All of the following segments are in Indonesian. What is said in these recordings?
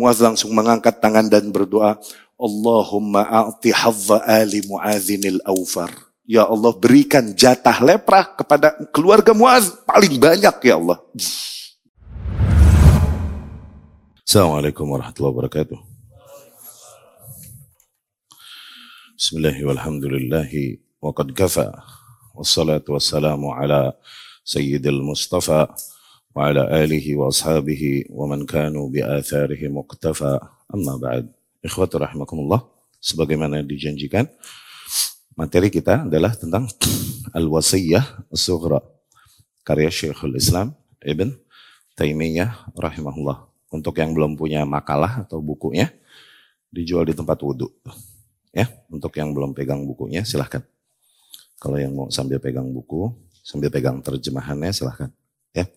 Muaz langsung mengangkat tangan dan berdoa, Allahumma a'ti hadza ali mu'adzinil awfar. Ya Allah berikan jatah lepra kepada keluarga Muaz paling banyak ya Allah. Assalamualaikum warahmatullahi wabarakatuh. Bismillahirrahmanirrahim. Wa qad kafa. Wassalatu wassalamu ala sayyidil mustafa ashabihi wa man kanu bi atharihi muqtafa. Amma ba'd. Ikhwatu rahimakumullah. Sebagaimana dijanjikan, materi kita adalah tentang Al-Wasiyah As-Sughra. Karya Syekhul Islam Ibn Taimiyah rahimahullah. Untuk yang belum punya makalah atau bukunya, dijual di tempat wudhu. Ya, untuk yang belum pegang bukunya silahkan. Kalau yang mau sambil pegang buku, sambil pegang terjemahannya silahkan. Ya.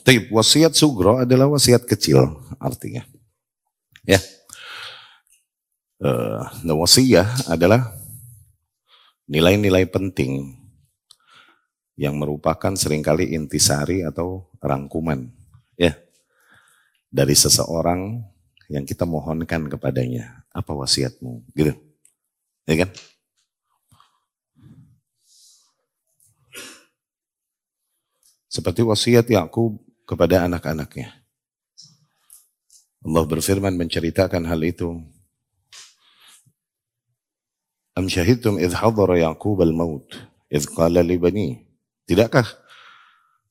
Tapi wasiat sugro adalah wasiat kecil artinya. Ya. Uh, wasiat adalah nilai-nilai penting yang merupakan sering kali intisari atau rangkuman ya dari seseorang yang kita mohonkan kepadanya apa wasiatmu gitu ya kan seperti wasiat Yakub kepada anak-anaknya Allah berfirman menceritakan hal itu Am syahidtum idh hadara Yaqub al-maut idh qala li bani Tidakkah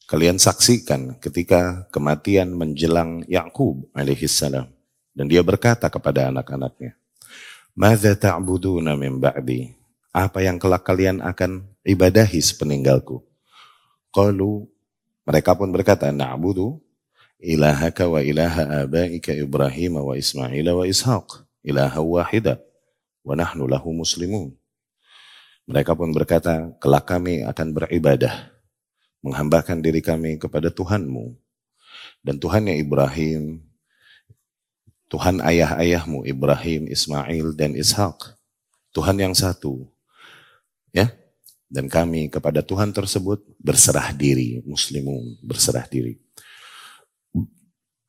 kalian saksikan ketika kematian menjelang Yakub alaihissalam dan dia berkata kepada anak-anaknya, "Madza ta'buduna min ba'di?" Apa yang kelak kalian akan ibadahi sepeninggalku? Qalu mereka pun berkata, "Na'budu ilahaka wa ilaha abaika Ibrahim wa Ismail wa Ishaq, ilaha wahida wa nahnu lahu muslimun." Mereka pun berkata, kelak kami akan beribadah, menghambakan diri kami kepada Tuhanmu. Dan Tuhannya Ibrahim, Tuhan ayah-ayahmu Ibrahim, Ismail, dan Ishak. Tuhan yang satu. Ya, dan kami kepada Tuhan tersebut berserah diri, muslimun berserah diri.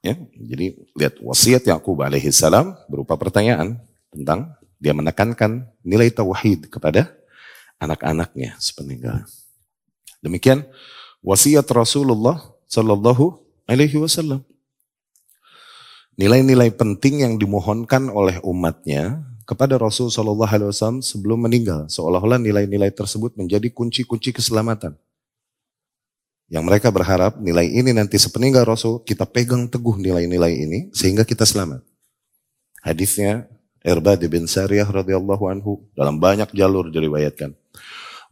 Ya, jadi lihat wasiat Yakub alaihi salam berupa pertanyaan tentang dia menekankan nilai tauhid kepada anak-anaknya sepeninggal. Demikian wasiat Rasulullah Sallallahu Alaihi Wasallam. Nilai-nilai penting yang dimohonkan oleh umatnya kepada Rasul Sallallahu Alaihi Wasallam sebelum meninggal, seolah-olah nilai-nilai tersebut menjadi kunci-kunci keselamatan. Yang mereka berharap nilai ini nanti sepeninggal Rasul kita pegang teguh nilai-nilai ini sehingga kita selamat. Hadisnya Irbad bin Sariyah radhiyallahu anhu dalam banyak jalur diriwayatkan.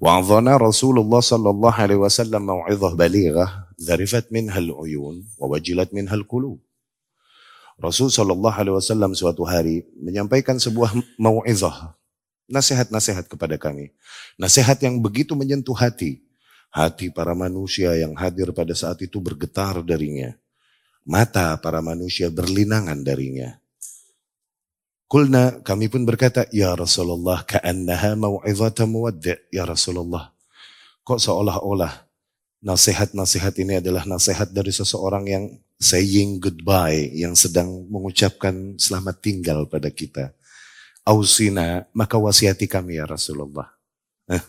وعظنا رسول الله صلى الله عليه وسلم موعظة بليغة ذرفت منها العيون ووجلت منها القلوب Rasul Shallallahu Alaihi Wasallam suatu hari menyampaikan sebuah mau'izah, nasihat-nasihat kepada kami, nasihat yang begitu menyentuh hati, hati para manusia yang hadir pada saat itu bergetar darinya, mata para manusia berlinangan darinya, Kulna kami pun berkata, Ya Rasulullah, ka'annaha mau'izata muwaddi' Ya Rasulullah. Kok seolah-olah nasihat-nasihat ini adalah nasihat dari seseorang yang saying goodbye, yang sedang mengucapkan selamat tinggal pada kita. Ausina, maka wasiati kami ya Rasulullah. Eh.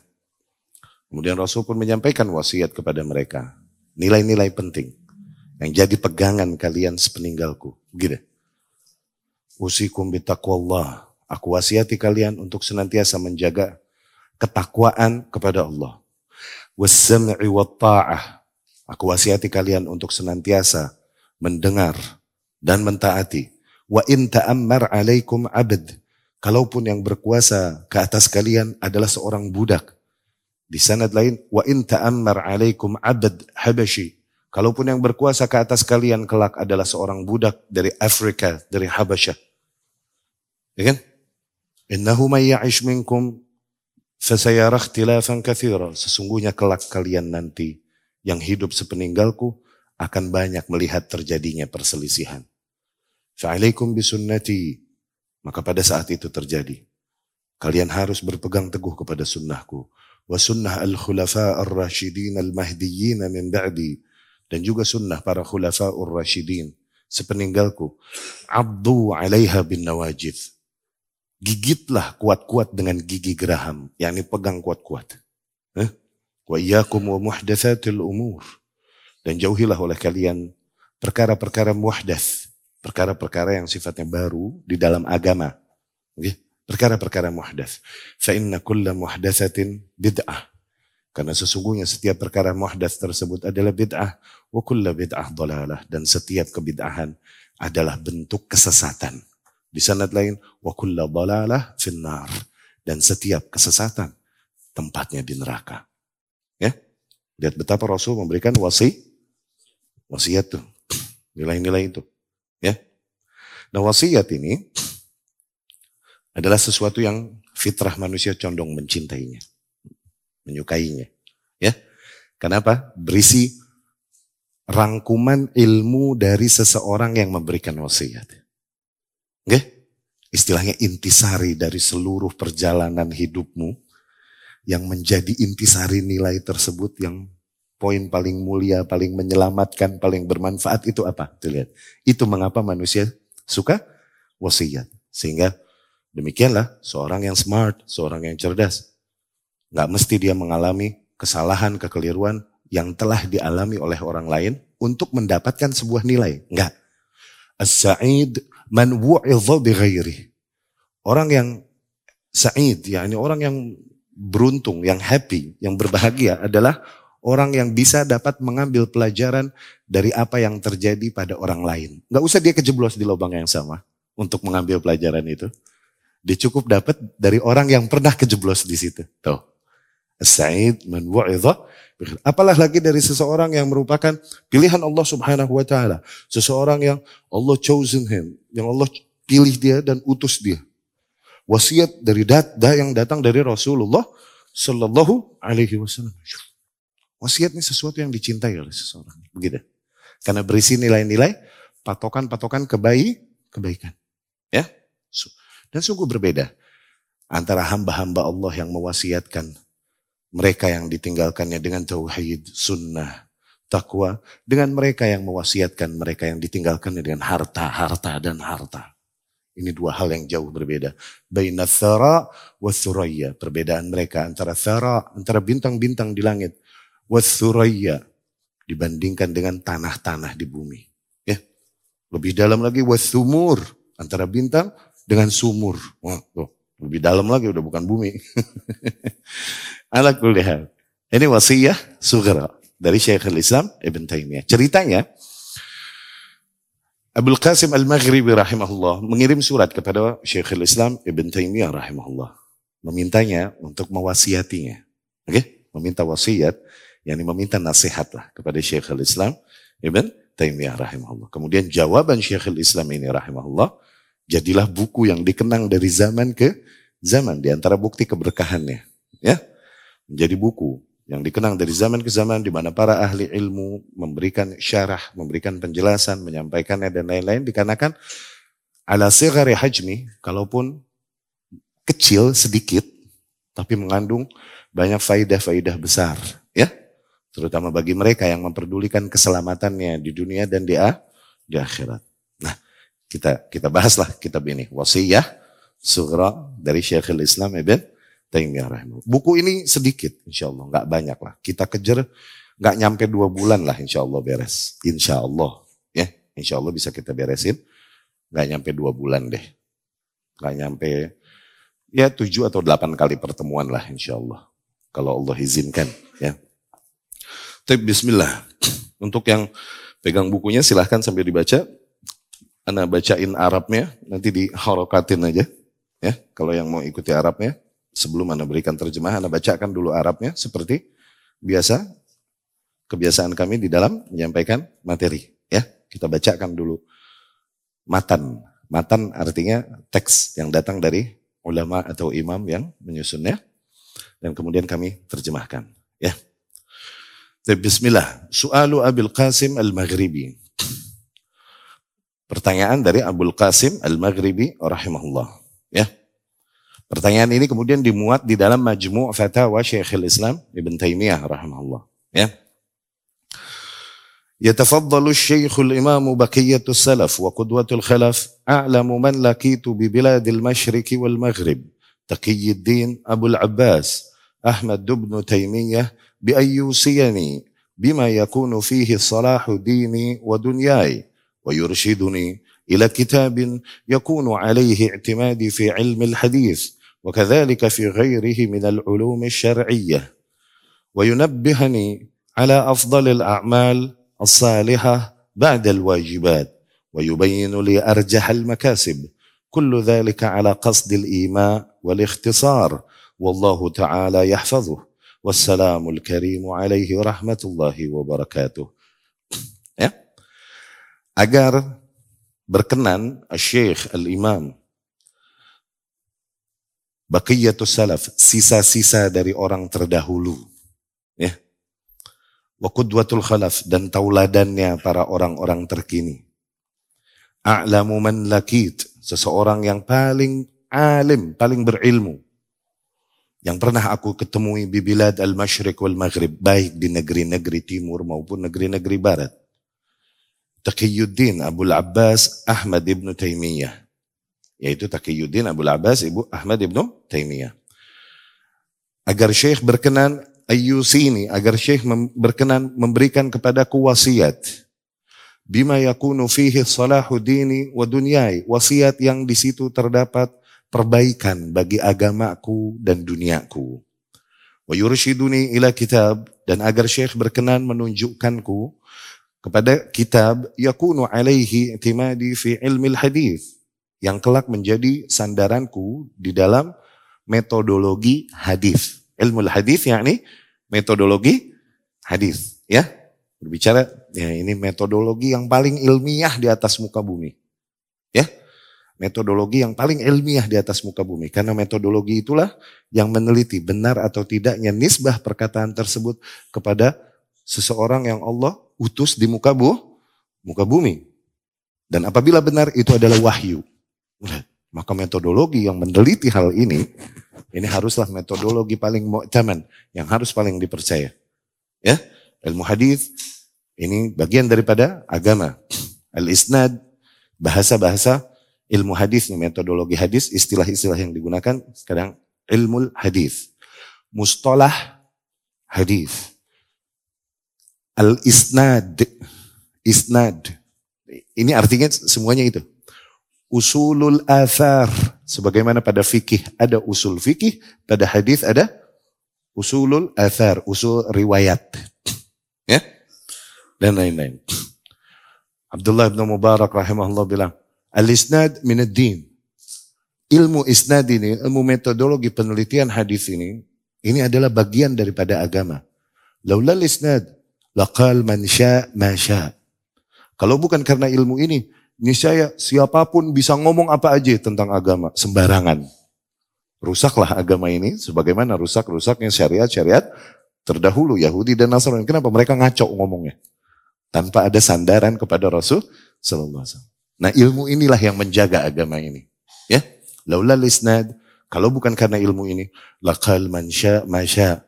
Kemudian Rasul pun menyampaikan wasiat kepada mereka. Nilai-nilai penting yang jadi pegangan kalian sepeninggalku. Gitu. Usikum bitaqwallah. Aku wasiati kalian untuk senantiasa menjaga ketakwaan kepada Allah. Wassam'i wa ta'ah. Aku wasiati kalian untuk senantiasa mendengar dan mentaati. Wa in ta'ammar alaikum abd. Kalaupun yang berkuasa ke atas kalian adalah seorang budak. Di sanad lain, wa in ta'ammar alaikum abd habashi. Kalaupun yang berkuasa ke atas kalian kelak adalah seorang budak dari Afrika, dari Habasyah. Ya kan? Innahu may ya'ish minkum fasayara ikhtilafan katsira. Sesungguhnya kelak kalian nanti yang hidup sepeninggalku akan banyak melihat terjadinya perselisihan. Fa'alaikum bisunnati. Maka pada saat itu terjadi. Kalian harus berpegang teguh kepada sunnahku. Wa sunnah al-khulafa ar-rashidin al-mahdiyyin min ba'di. Dan juga sunnah para khulafa ar-rashidin. sepeninggalku. Abdu alaiha bin nawajid. Gigitlah kuat-kuat dengan gigi geraham. yakni pegang kuat-kuat. Eh? Wa iyyakum wa muhdatsatil umur. Dan jauhilah oleh kalian perkara-perkara muhdath. Perkara-perkara yang sifatnya baru di dalam agama. Okay? Perkara-perkara muhdath. Fa inna kulla muhdatsatin bid'ah. Karena sesungguhnya setiap perkara muhdath tersebut adalah bid'ah. Wa kulla bid'ah dalalah. Dan setiap kebid'ahan adalah bentuk kesesatan. Di sanad lain, wa kulla dalalah finnar. Dan setiap kesesatan tempatnya di neraka. Ya. Lihat betapa Rasul memberikan wasi, wasiat tuh. Nilai-nilai itu. Ya. Nah wasiat ini adalah sesuatu yang fitrah manusia condong mencintainya menyukainya. Ya. Kenapa? Berisi rangkuman ilmu dari seseorang yang memberikan wasiat. Oke? Istilahnya intisari dari seluruh perjalanan hidupmu yang menjadi intisari nilai tersebut yang poin paling mulia, paling menyelamatkan, paling bermanfaat itu apa? Tuh lihat. Itu mengapa manusia suka wasiat. Sehingga demikianlah seorang yang smart, seorang yang cerdas Nggak mesti dia mengalami kesalahan, kekeliruan yang telah dialami oleh orang lain untuk mendapatkan sebuah nilai. Enggak. As-sa'id man. Orang yang sa'id, yakni orang yang beruntung, yang happy, yang berbahagia adalah orang yang bisa dapat mengambil pelajaran dari apa yang terjadi pada orang lain. Enggak usah dia kejeblos di lubang yang sama untuk mengambil pelajaran itu. Dia cukup dapat dari orang yang pernah kejeblos di situ. Tuh. Sa'id man wa'idha. Apalah lagi dari seseorang yang merupakan pilihan Allah subhanahu wa ta'ala. Seseorang yang Allah chosen him. Yang Allah pilih dia dan utus dia. Wasiat dari dat, da yang datang dari Rasulullah sallallahu alaihi wasallam. Wasiat ini sesuatu yang dicintai oleh seseorang. Begitu. Karena berisi nilai-nilai patokan-patokan kebaik, kebaikan. Ya. Dan sungguh berbeda antara hamba-hamba Allah yang mewasiatkan mereka yang ditinggalkannya dengan tauhid, sunnah, takwa, dengan mereka yang mewasiatkan mereka yang ditinggalkannya dengan harta, harta dan harta. Ini dua hal yang jauh berbeda. Baina thara wa thuraya. Perbedaan mereka antara thara, antara bintang-bintang di langit. Wa thuraya. Dibandingkan dengan tanah-tanah di bumi. Ya. Lebih dalam lagi wa thumur. Antara bintang dengan sumur. Wah, tuh. Lebih dalam lagi udah bukan bumi. Ala kulli hal. Ini wasiyah sugra dari Syekhul Islam Ibn Taimiyah. Ceritanya Abdul Qasim Al-Maghribi rahimahullah mengirim surat kepada Syekhul Islam Ibn Taimiyah rahimahullah. Memintanya untuk mewasiatinya. Oke? Okay? Meminta wasiat, yang meminta nasihat lah kepada Syekhul Islam Ibn Taimiyah rahimahullah. Kemudian jawaban Syekhul Islam ini rahimahullah, jadilah buku yang dikenang dari zaman ke zaman di antara bukti keberkahannya. Ya, menjadi buku yang dikenang dari zaman ke zaman di mana para ahli ilmu memberikan syarah, memberikan penjelasan, menyampaikannya dan lain-lain dikarenakan ala sigari hajmi, kalaupun kecil sedikit, tapi mengandung banyak faidah-faidah besar, ya. Terutama bagi mereka yang memperdulikan keselamatannya di dunia dan di, di akhirat. Nah, kita kita bahaslah kitab ini, wasiyah sugra dari Syekhul Islam Ibn Taimiyah. Buku ini sedikit insya Allah, nggak banyak lah. Kita kejar nggak nyampe dua bulan lah insya Allah beres. Insya Allah ya, insya Allah bisa kita beresin. Nggak nyampe dua bulan deh. Nggak nyampe ya tujuh atau delapan kali pertemuan lah insya Allah. Kalau Allah izinkan ya. Tapi Bismillah. Untuk yang pegang bukunya silahkan sambil dibaca. Anda bacain Arabnya, nanti diharokatin aja. Ya, kalau yang mau ikuti Arabnya, sebelum Anda berikan terjemahan, Anda bacakan dulu Arabnya seperti biasa kebiasaan kami di dalam menyampaikan materi. Ya, kita bacakan dulu matan. Matan artinya teks yang datang dari ulama atau imam yang menyusunnya. Dan kemudian kami terjemahkan. Ya. Bismillah. Soalu Abil Qasim Al-Maghribi. Pertanyaan dari Abul Qasim Al-Maghribi rahimahullah. Ya. Pertanyaan ini kemudian dimuat di dalam Majmu' Fatawa Syekhul Islam Ibn Taimiyah rahimahullah. Ya. يتفضل الشيخ الإمام بقية السلف وقدوة الخلف أعلم من لقيت ببلاد المشرق والمغرب تقي الدين أبو العباس أحمد بن تيمية بأن يوصيني بما يكون فيه صلاح ديني ودنياي ويرشدني إلى كتاب يكون عليه اعتمادي في علم الحديث وكذلك في غيره من العلوم الشرعية. وينبهني على أفضل الأعمال الصالحة بعد الواجبات ويبين لي أرجح المكاسب كل ذلك على قصد الإيماء والاختصار والله تعالى يحفظه. wassalamul karimu alaihi rahmatullahi wabarakatuh. Ya. Agar berkenan Syekh Al-Imam Baqiyatus Salaf, sisa-sisa dari orang terdahulu. Ya. Wa qudwatul khalaf dan tauladannya para orang-orang terkini. A'lamu man lakit, seseorang yang paling alim, paling berilmu yang pernah aku ketemui di bilad al-masyriq wal maghrib, baik di negeri-negeri timur maupun negeri-negeri barat. Taqiyuddin Abu Abbas Ahmad ibn Taimiyah. Yaitu Taqiyuddin Abu Abbas Ibu Ahmad ibn Taimiyah. Agar Syekh berkenan ayyusini agar Syekh berkenan memberikan kepadaku wasiat bima yakunu fihi salahu dini wa dunyai wasiat yang di situ terdapat perbaikan bagi agamaku dan duniaku. Wa yurshiduni ila kitab dan agar Syekh berkenan menunjukkanku kepada kitab yakunu alaihi i'timadi fi ilmi hadis yang kelak menjadi sandaranku di dalam metodologi hadis ilmu hadis yakni metodologi hadis ya. Berbicara ya ini metodologi yang paling ilmiah di atas muka bumi ya metodologi yang paling ilmiah di atas muka bumi karena metodologi itulah yang meneliti benar atau tidaknya nisbah perkataan tersebut kepada seseorang yang Allah utus di muka bu muka bumi dan apabila benar itu adalah wahyu maka metodologi yang meneliti hal ini ini haruslah metodologi paling mu'taman yang harus paling dipercaya. Ya, ilmu hadis ini bagian daripada agama. Al-isnad bahasa-bahasa ilmu hadis metodologi hadis, istilah-istilah yang digunakan sekarang ilmu hadis. Mustalah hadis. Al-isnad isnad. Ini artinya semuanya itu usulul athar. Sebagaimana pada fikih ada usul fikih, pada hadis ada usulul athar, usul riwayat. Ya? Dan lain-lain. Abdullah bin Mubarak rahimahullah bilang, al-isnad min din Ilmu isnad ini, ilmu metodologi penelitian hadis ini, ini adalah bagian daripada agama. Laula isnad laqal man sya ma sya. Kalau bukan karena ilmu ini, saya siapa pun bisa ngomong apa aja tentang agama sembarangan. Rusaklah agama ini sebagaimana rusak-rusaknya syariat-syariat terdahulu Yahudi dan Nasrani. Kenapa mereka ngaco ngomongnya? Tanpa ada sandaran kepada Rasul sallallahu alaihi Nah, ilmu inilah yang menjaga agama ini. Ya. Laula lisnad, kalau bukan karena ilmu ini, laqal man sya masya.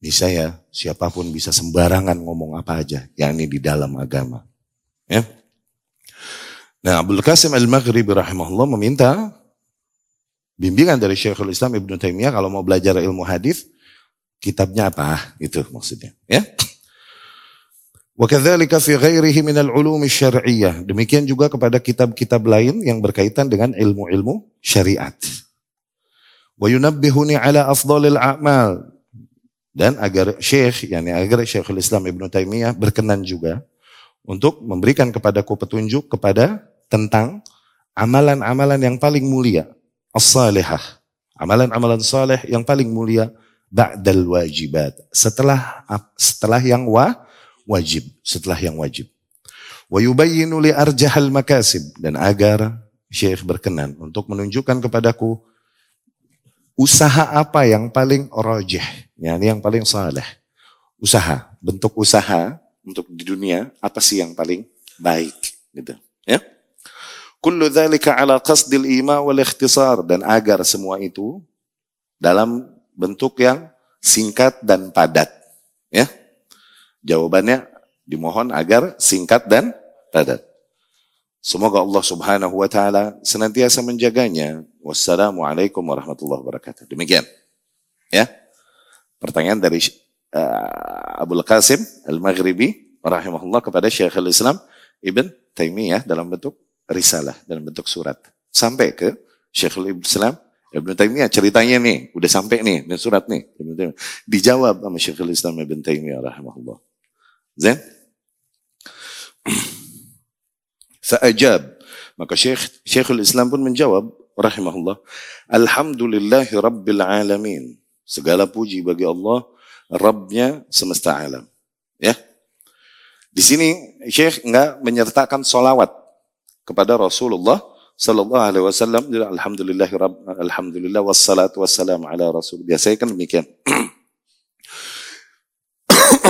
Ini saya siapa pun bisa sembarangan ngomong apa aja, yakni di dalam agama. Ya. Nah, Abdul Qasim Al-Maghribi rahimahullah meminta bimbingan dari Syekhul Islam Ibnu Taimiyah kalau mau belajar ilmu hadis, kitabnya apa? Itu maksudnya, ya. Wa kadzalika fi ghairihi min al-ulum syar'iyyah. Demikian juga kepada kitab-kitab lain yang berkaitan dengan ilmu-ilmu syariat. Wa yunabbihuni ala afdhalil a'mal. Dan agar Syekh, yakni agar Syekhul Islam Ibnu Taimiyah berkenan juga untuk memberikan kepadaku petunjuk kepada tentang amalan-amalan yang paling mulia, as-salihah. Amalan-amalan saleh yang paling mulia ba'dal wajibat. Setelah setelah yang wa, wajib, setelah yang wajib. Wa yubayyinu li arjahal makasib dan agar Syekh berkenan untuk menunjukkan kepadaku usaha apa yang paling rajih, yakni yang paling saleh. Usaha, bentuk usaha untuk di dunia apa sih yang paling baik gitu, ya. Kullu dzalika ala qasdil ima wal ikhtisar dan agar semua itu dalam bentuk yang singkat dan padat. Ya. Jawabannya Dimohon agar singkat dan padat. Semoga Allah Subhanahu wa taala senantiasa menjaganya. Wassalamualaikum warahmatullahi wabarakatuh. Demikian. Ya. Pertanyaan dari uh, Abu Qasim Al-Maghribi rahimahullah kepada Syekhul Islam Ibn Taimiyah dalam bentuk risalah, dalam bentuk surat. Sampai ke Syekhul Islam Ibn Taimiyah ceritanya nih, udah sampai nih, dan surat nih. Dijawab sama Syekhul Islam Ibn Taimiyah rahimahullah. Zain? Fa'ajab. Maka Syekh, Syekhul Islam pun menjawab, rahimahullah, Alhamdulillahi Rabbil Alamin. Segala puji bagi Allah, Rabbnya semesta alam. Ya. Di sini Syekh enggak menyertakan solawat kepada Rasulullah Sallallahu Alaihi Wasallam. Alhamdulillah, Alhamdulillah, wassalatu wassalam ala Rasul. Biasanya kan demikian.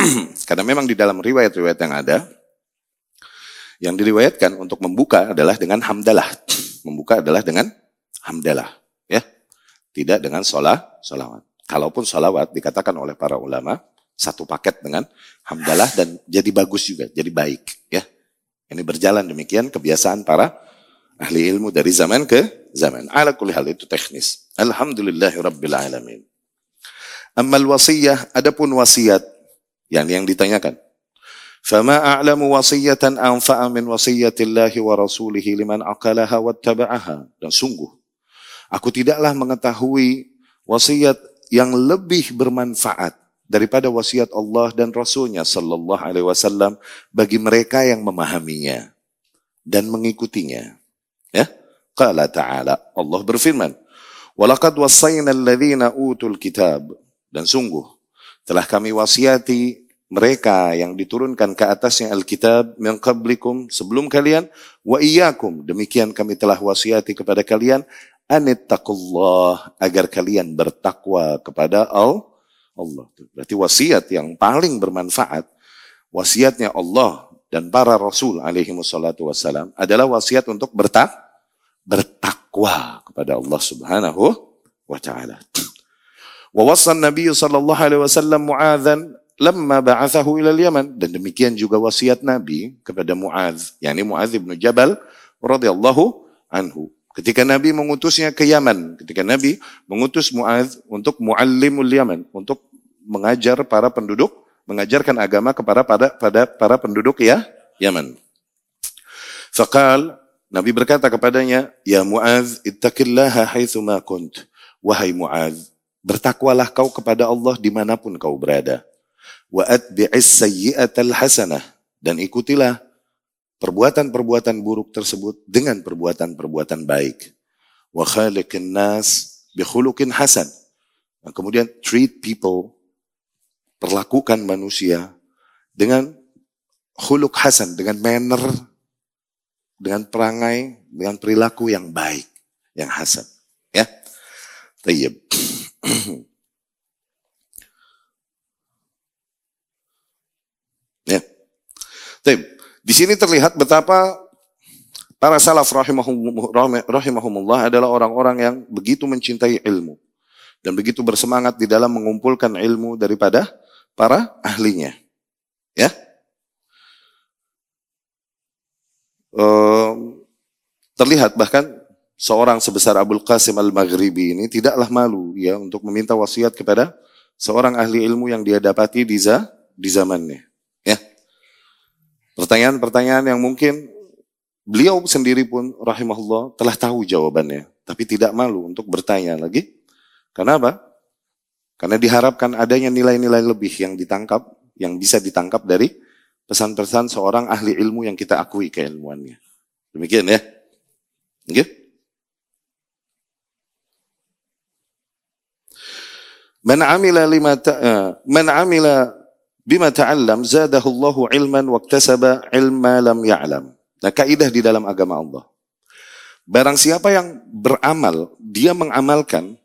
Karena memang di dalam riwayat-riwayat yang ada, yang diriwayatkan untuk membuka adalah dengan hamdalah. Membuka adalah dengan hamdalah. Ya, Tidak dengan sholat, sholawat. Kalaupun sholawat dikatakan oleh para ulama, satu paket dengan hamdalah dan jadi bagus juga, jadi baik. Ya, Ini berjalan demikian kebiasaan para ahli ilmu dari zaman ke zaman. Ala kulli hal itu teknis. Alhamdulillahi Alamin. Amal wasiyah, adapun wasiat yang yang ditanyakan. Fama a'lamu wasiyatan anfa'a min wasiyatillahi wa rasulih liman aqalaha wattaba'aha. Dan sungguh, aku tidaklah mengetahui wasiat yang lebih bermanfaat daripada wasiat Allah dan Rasulnya Sallallahu Alaihi Wasallam bagi mereka yang memahaminya dan mengikutinya. Ya, Qala Ta'ala, Allah berfirman, Walakad wassayna alladhina utul kitab. Dan sungguh, telah kami wasiati mereka yang diturunkan ke atasnya Alkitab min qablikum sebelum kalian wa iyyakum demikian kami telah wasiati kepada kalian anittaqullah agar kalian bertakwa kepada Allah. Berarti wasiat yang paling bermanfaat wasiatnya Allah dan para rasul alaihi wassalatu wassalam adalah wasiat untuk bertak bertakwa kepada Allah Subhanahu wa taala. Wa wasa Nabi sallallahu alaihi wasallam Muadzan lamma ba'athahu ila Yaman dan demikian juga wasiat Nabi kepada Muaz, yakni Muaz bin Jabal radhiyallahu anhu. Ketika Nabi mengutusnya ke Yaman, ketika Nabi mengutus Muaz untuk muallimul Yaman, untuk mengajar para penduduk, mengajarkan agama kepada pada pada para penduduk ya Yaman. Fakal Nabi berkata kepadanya, "Ya Muaz, ittaqillaha haitsu ma kunt." Wahai Muaz, bertakwalah kau kepada Allah di mana pun kau berada wa atbi'is hasanah dan ikutilah perbuatan-perbuatan buruk tersebut dengan perbuatan-perbuatan baik. Wa khaliqin nas bi khuluqin hasan. Nah, kemudian treat people perlakukan manusia dengan khuluq hasan, dengan manner, dengan perangai, dengan perilaku yang baik, yang hasan. Ya. Tayyib. Tapi di sini terlihat betapa para salaf rahimahumullah adalah orang-orang yang begitu mencintai ilmu dan begitu bersemangat di dalam mengumpulkan ilmu daripada para ahlinya. Ya. Terlihat bahkan seorang sebesar Abdul Qasim Al-Maghribi ini tidaklah malu ya untuk meminta wasiat kepada seorang ahli ilmu yang dia dapati di, za, di zamannya. Pertanyaan-pertanyaan yang mungkin beliau sendiri pun rahimahullah telah tahu jawabannya. Tapi tidak malu untuk bertanya lagi. Kenapa? Karena diharapkan adanya nilai-nilai lebih yang ditangkap, yang bisa ditangkap dari pesan-pesan seorang ahli ilmu yang kita akui keilmuannya. Demikian ya. Oke? Man amila lima ta, uh, man amila bima ta'allam zadahullahu ilman waktasaba ilma lam ya'lam. Nah, kaidah di dalam agama Allah. Barang siapa yang beramal, dia mengamalkan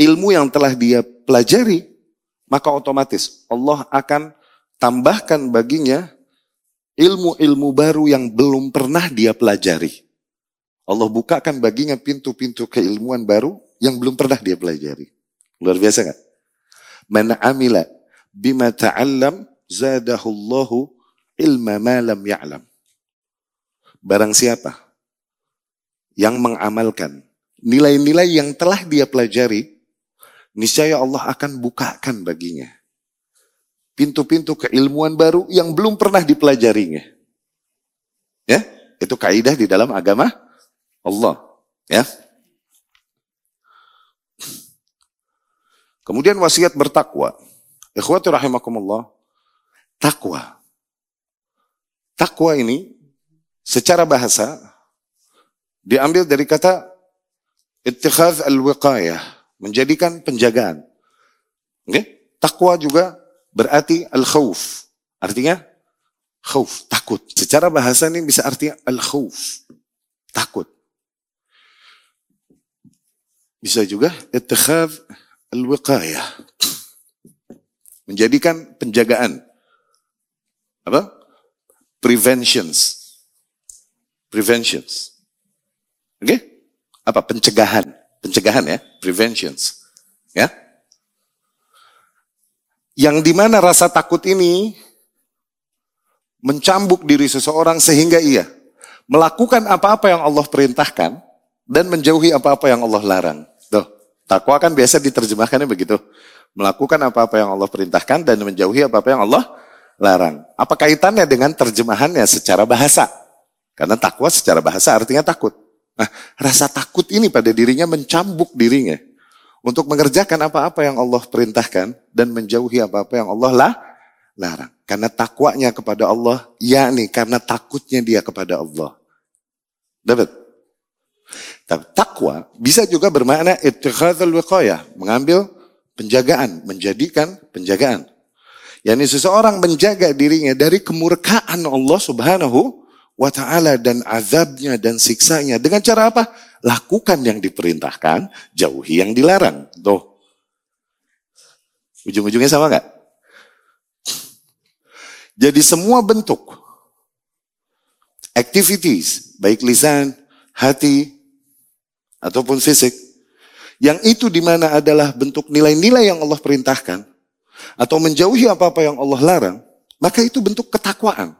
ilmu yang telah dia pelajari, maka otomatis Allah akan tambahkan baginya ilmu-ilmu baru yang belum pernah dia pelajari. Allah bukakan baginya pintu-pintu keilmuan baru yang belum pernah dia pelajari. Luar biasa kan? Mana amila bima ta'allam zadahullahu ilma ma lam ya'lam. Barang siapa yang mengamalkan nilai-nilai yang telah dia pelajari, niscaya Allah akan bukakan baginya pintu-pintu keilmuan baru yang belum pernah dipelajarinya. Ya, itu kaidah di dalam agama Allah, ya. Kemudian wasiat bertakwa. Ikhwati rahimakumullah. Takwa. Takwa ini secara bahasa diambil dari kata ittikhaz al-wiqayah, menjadikan penjagaan. Okay? Takwa juga berarti al-khawf. Artinya khawf, takut. Secara bahasa ini bisa artinya al-khawf, takut. Bisa juga ittikhaz al-wiqayah. Menjadikan penjagaan. Apa? Preventions. Preventions. Oke? Okay? Apa? Pencegahan. Pencegahan ya. Preventions. Ya. Yang di mana rasa takut ini mencambuk diri seseorang sehingga ia melakukan apa-apa yang Allah perintahkan dan menjauhi apa-apa yang Allah larang. Takwa kan biasa diterjemahkannya begitu. Melakukan apa-apa yang Allah perintahkan dan menjauhi apa-apa yang Allah larang. Apa kaitannya dengan terjemahannya secara bahasa? Karena takwa secara bahasa artinya takut. Nah, rasa takut ini pada dirinya mencambuk dirinya untuk mengerjakan apa-apa yang Allah perintahkan dan menjauhi apa-apa yang Allah lah, larang. Karena takwanya kepada Allah, yakni karena takutnya dia kepada Allah. Dapat? Takwa bisa juga bermakna ittikhadzul wiqayah, mengambil penjagaan, menjadikan penjagaan. Yani seseorang menjaga dirinya dari kemurkaan Allah Subhanahu wa taala dan azabnya dan siksanya dengan cara apa? Lakukan yang diperintahkan, jauhi yang dilarang. Tuh. Ujung-ujungnya sama nggak? Jadi semua bentuk activities, baik lisan, hati, ataupun fisik, yang itu di mana adalah bentuk nilai-nilai yang Allah perintahkan, atau menjauhi apa-apa yang Allah larang, maka itu bentuk ketakwaan.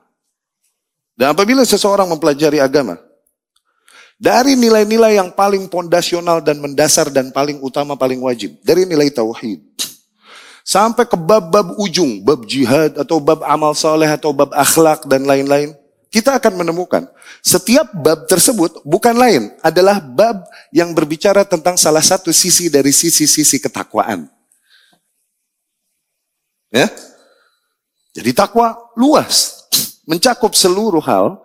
Dan apabila seseorang mempelajari agama, dari nilai-nilai yang paling pondasional dan mendasar dan paling utama, paling wajib, dari nilai tauhid, sampai ke bab-bab ujung, bab jihad atau bab amal soleh atau bab akhlak dan lain-lain, kita akan menemukan setiap bab tersebut bukan lain adalah bab yang berbicara tentang salah satu sisi dari sisi-sisi ketakwaan. Ya, jadi takwa luas, mencakup seluruh hal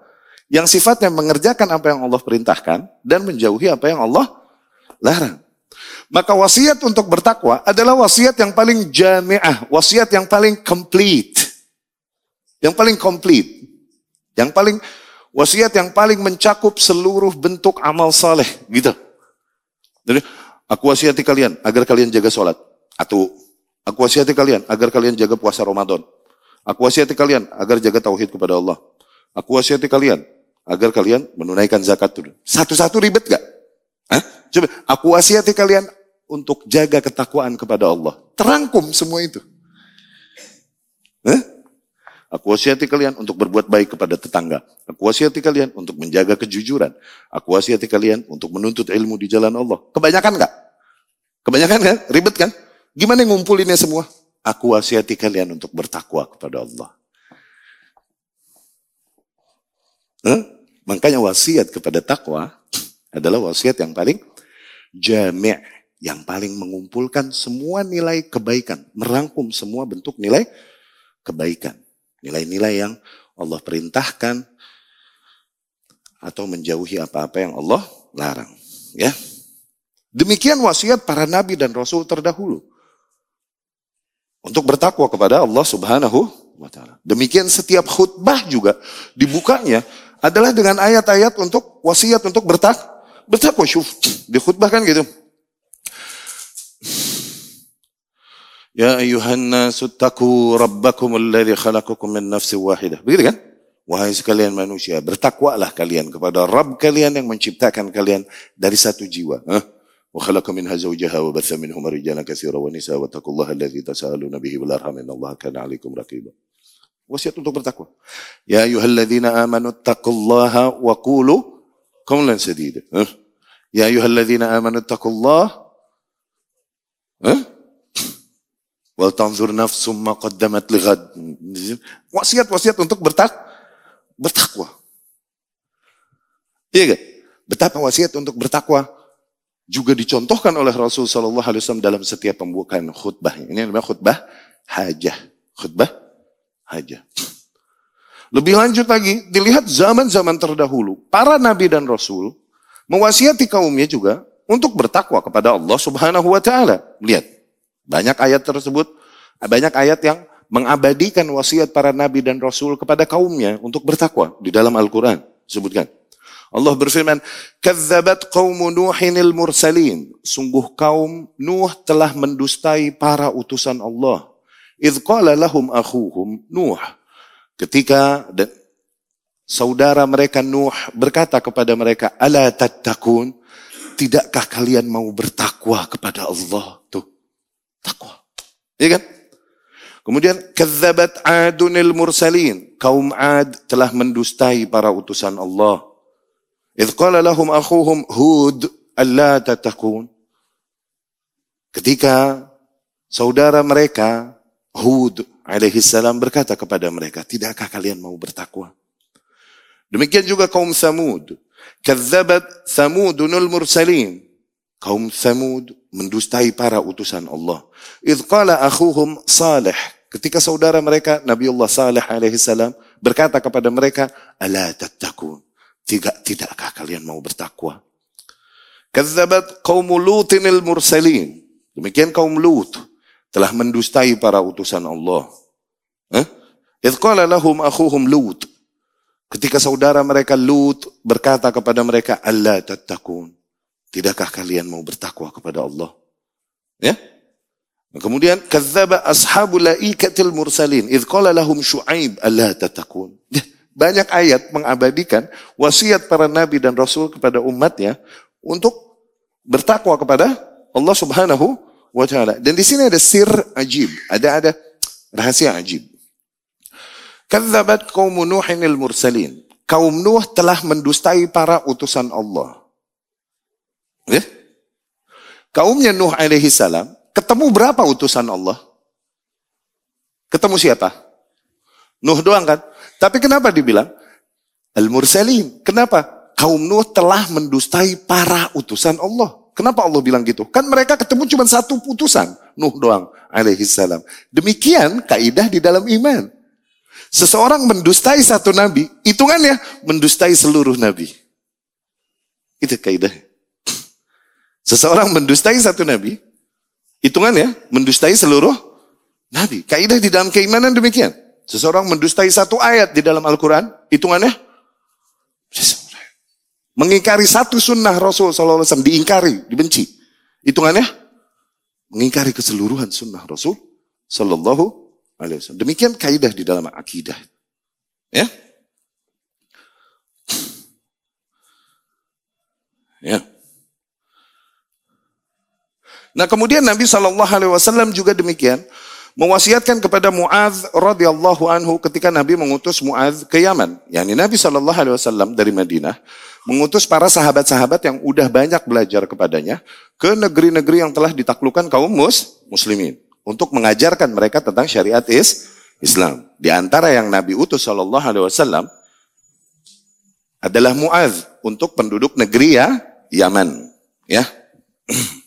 yang sifatnya mengerjakan apa yang Allah perintahkan dan menjauhi apa yang Allah larang. Maka wasiat untuk bertakwa adalah wasiat yang paling jamiah, wasiat yang paling complete. Yang paling complete. Yang paling wasiat yang paling mencakup seluruh bentuk amal saleh, gitu. Jadi, aku wasiati kalian agar kalian jaga sholat. Atau aku wasiati kalian agar kalian jaga puasa Ramadan. Aku wasiati kalian agar jaga tauhid kepada Allah. Aku wasiati kalian agar kalian menunaikan zakat itu. Satu-satu ribet gak? Hah? Coba, aku wasiati kalian untuk jaga ketakwaan kepada Allah. Terangkum semua itu. Hah? Aku wasiati kalian untuk berbuat baik kepada tetangga. Aku wasiati kalian untuk menjaga kejujuran. Aku wasiati kalian untuk menuntut ilmu di jalan Allah. Kebanyakan gak? Kebanyakan kan? Ribet kan? Gimana ngumpulinnya semua? Aku wasiati kalian untuk bertakwa kepada Allah. Huh? Makanya wasiat kepada takwa adalah wasiat yang paling jami' yang paling mengumpulkan semua nilai kebaikan, merangkum semua bentuk nilai kebaikan. Nilai-nilai yang Allah perintahkan atau menjauhi apa-apa yang Allah larang, ya. Demikian wasiat para nabi dan rasul terdahulu untuk bertakwa kepada Allah Subhanahu wa taala. Demikian setiap khutbah juga dibukanya adalah dengan ayat-ayat untuk wasiat untuk bertak bertakwa. Syuf, di khutbah kan gitu. Ya ayuhan nasu taku rabbakum alladhi khalaqakum min nafsin wahidah. Begitu kan? Wahai sekalian manusia, bertakwalah kalian kepada Rabb kalian yang menciptakan kalian dari satu jiwa. Huh? وخلق منها زوجها وبث منهما رجالا كثيرا ونساء واتقوا الله الذي تساءلون به والارحام ان الله كان عليكم رقيبا Wasiat untuk bertakwa. Ya ayyuhalladzina amanu taqullaha wa qulu qawlan sadida. Ya ayyuhalladzina amanu taqullaha Wal tanzur nafsum ma qaddamat lighad. Wasiat-wasiat untuk bertak bertakwa. Iya gak? Betapa wasiat untuk bertakwa juga dicontohkan oleh Rasul Shallallahu Alaihi Wasallam dalam setiap pembukaan khutbah. Ini namanya khutbah hajah. Khutbah hajah. Lebih lanjut lagi, dilihat zaman-zaman terdahulu, para nabi dan rasul mewasiati kaumnya juga untuk bertakwa kepada Allah Subhanahu wa taala. Lihat, banyak ayat tersebut, banyak ayat yang mengabadikan wasiat para nabi dan rasul kepada kaumnya untuk bertakwa di dalam Al-Qur'an. Sebutkan. Allah berfirman, "Kadzabat qaumu Nuhinil mursalin." Sungguh kaum Nuh telah mendustai para utusan Allah. Qala lahum akhuhum Nuh. Ketika saudara mereka Nuh berkata kepada mereka, "Ala tattaqun?" Tidakkah kalian mau bertakwa kepada Allah? Tuh, takwa. Iya kan? Kemudian kadzabat adunil mursalin. Kaum Ad telah mendustai para utusan Allah. Idh qala lahum akhuhum Hud alla tatakun. Ketika saudara mereka Hud alaihi salam berkata kepada mereka, "Tidakkah kalian mau bertakwa?" Demikian juga kaum Samud. Kadzabat Samudunul mursalin. Kaum Samud mendustai para utusan Allah. Idh qala akhuhum Salih. Ketika saudara mereka Nabiullah Salih alaihi salam berkata kepada mereka, "Ala tattaqun?" Tidak tidakkah kalian mau bertakwa? Kadzabat kaum Lutinil mursalin. Demikian kaum Lut telah mendustai para utusan Allah. Eh? Idh qala lahum akhuhum Lut. Ketika saudara mereka Lut berkata kepada mereka, Allah tattaqun. Tidakkah kalian mau bertakwa kepada Allah? Ya? Kemudian kadzdzaba ashabul laikatil mursalin idz qala lahum syuaib alla tattaqun. Ya, banyak ayat mengabadikan wasiat para nabi dan rasul kepada umatnya untuk bertakwa kepada Allah Subhanahu wa taala. Dan di sini ada sir ajib, ada ada rahasia ajib. Kadzabat kaum Nuhin mursalin. Kaum Nuh telah mendustai para utusan Allah. Ya? Kaumnya Nuh alaihi salam ketemu berapa utusan Allah? Ketemu siapa? Nuh doang kan? Tapi kenapa dibilang al-mursalin? Kenapa? Kaum Nuh telah mendustai para utusan Allah. Kenapa Allah bilang gitu? Kan mereka ketemu cuma satu utusan. Nuh doang alaihi salam. Demikian kaidah di dalam iman. Seseorang mendustai satu nabi, hitungannya mendustai seluruh nabi. Itu kaidah. Seseorang mendustai satu nabi, hitungannya mendustai seluruh nabi. Kaidah di dalam keimanan demikian. Seseorang mendustai satu ayat di dalam Al-Quran, hitungannya mengingkari satu sunnah Rasul SAW, diingkari, dibenci. Hitungannya mengingkari keseluruhan sunnah Rasul Sallallahu Demikian kaidah di dalam akidah. Ya. Ya. Nah kemudian Nabi Shallallahu Alaihi Wasallam juga demikian mewasiatkan kepada Muaz radhiyallahu anhu ketika Nabi mengutus Muaz ke Yaman. Yani Nabi Shallallahu Alaihi Wasallam dari Madinah mengutus para sahabat-sahabat yang udah banyak belajar kepadanya ke negeri-negeri yang telah ditaklukkan kaum mus muslimin untuk mengajarkan mereka tentang syariat is Islam. Di antara yang Nabi utus Shallallahu Alaihi Wasallam adalah Muaz untuk penduduk negeri ya Yaman. Ya.